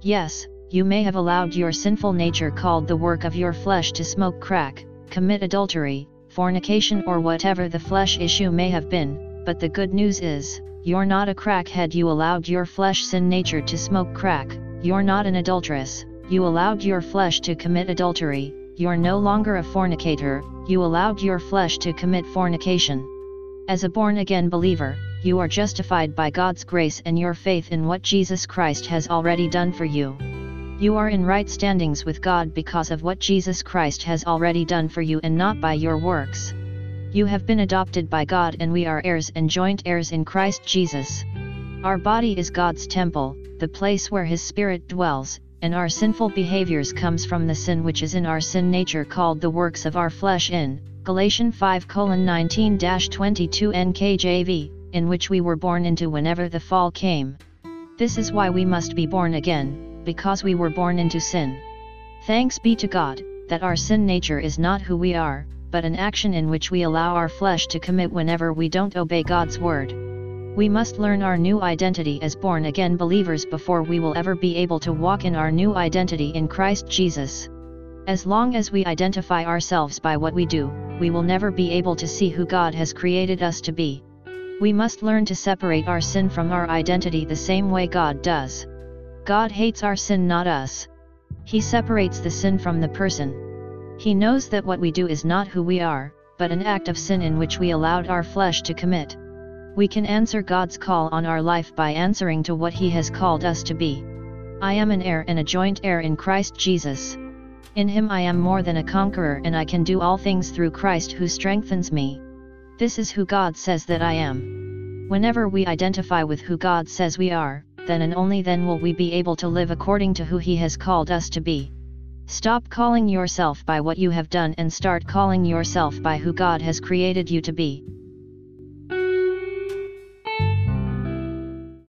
Yes, you may have allowed your sinful nature called the work of your flesh to smoke crack, commit adultery, fornication or whatever the flesh issue may have been, but the good news is, you're not a crackhead you allowed your flesh sin nature to smoke crack, you're not an adulteress, you allowed your flesh to commit adultery, you're no longer a fornicator, you allowed your flesh to commit fornication. As a born-again believer, you are justified by God's grace and your faith in what Jesus Christ has already done for you. You are in right standings with God because of what Jesus Christ has already done for you and not by your works. You have been adopted by God and we are heirs and joint heirs in Christ Jesus. Our body is God's temple, the place where His Spirit dwells, and our sinful behaviors comes from the sin which is in our sin nature called the works of our flesh in Galatians 5 19 22 NKJV, in which we were born into whenever the fall came. This is why we must be born again, because we were born into sin. Thanks be to God, that our sin nature is not who we are, but an action in which we allow our flesh to commit whenever we don't obey God's word. We must learn our new identity as born again believers before we will ever be able to walk in our new identity in Christ Jesus. As long as we identify ourselves by what we do, we will never be able to see who God has created us to be. We must learn to separate our sin from our identity the same way God does. God hates our sin, not us. He separates the sin from the person. He knows that what we do is not who we are, but an act of sin in which we allowed our flesh to commit. We can answer God's call on our life by answering to what He has called us to be. I am an heir and a joint heir in Christ Jesus. In Him I am more than a conqueror and I can do all things through Christ who strengthens me. This is who God says that I am. Whenever we identify with who God says we are, then and only then will we be able to live according to who He has called us to be. Stop calling yourself by what you have done and start calling yourself by who God has created you to be.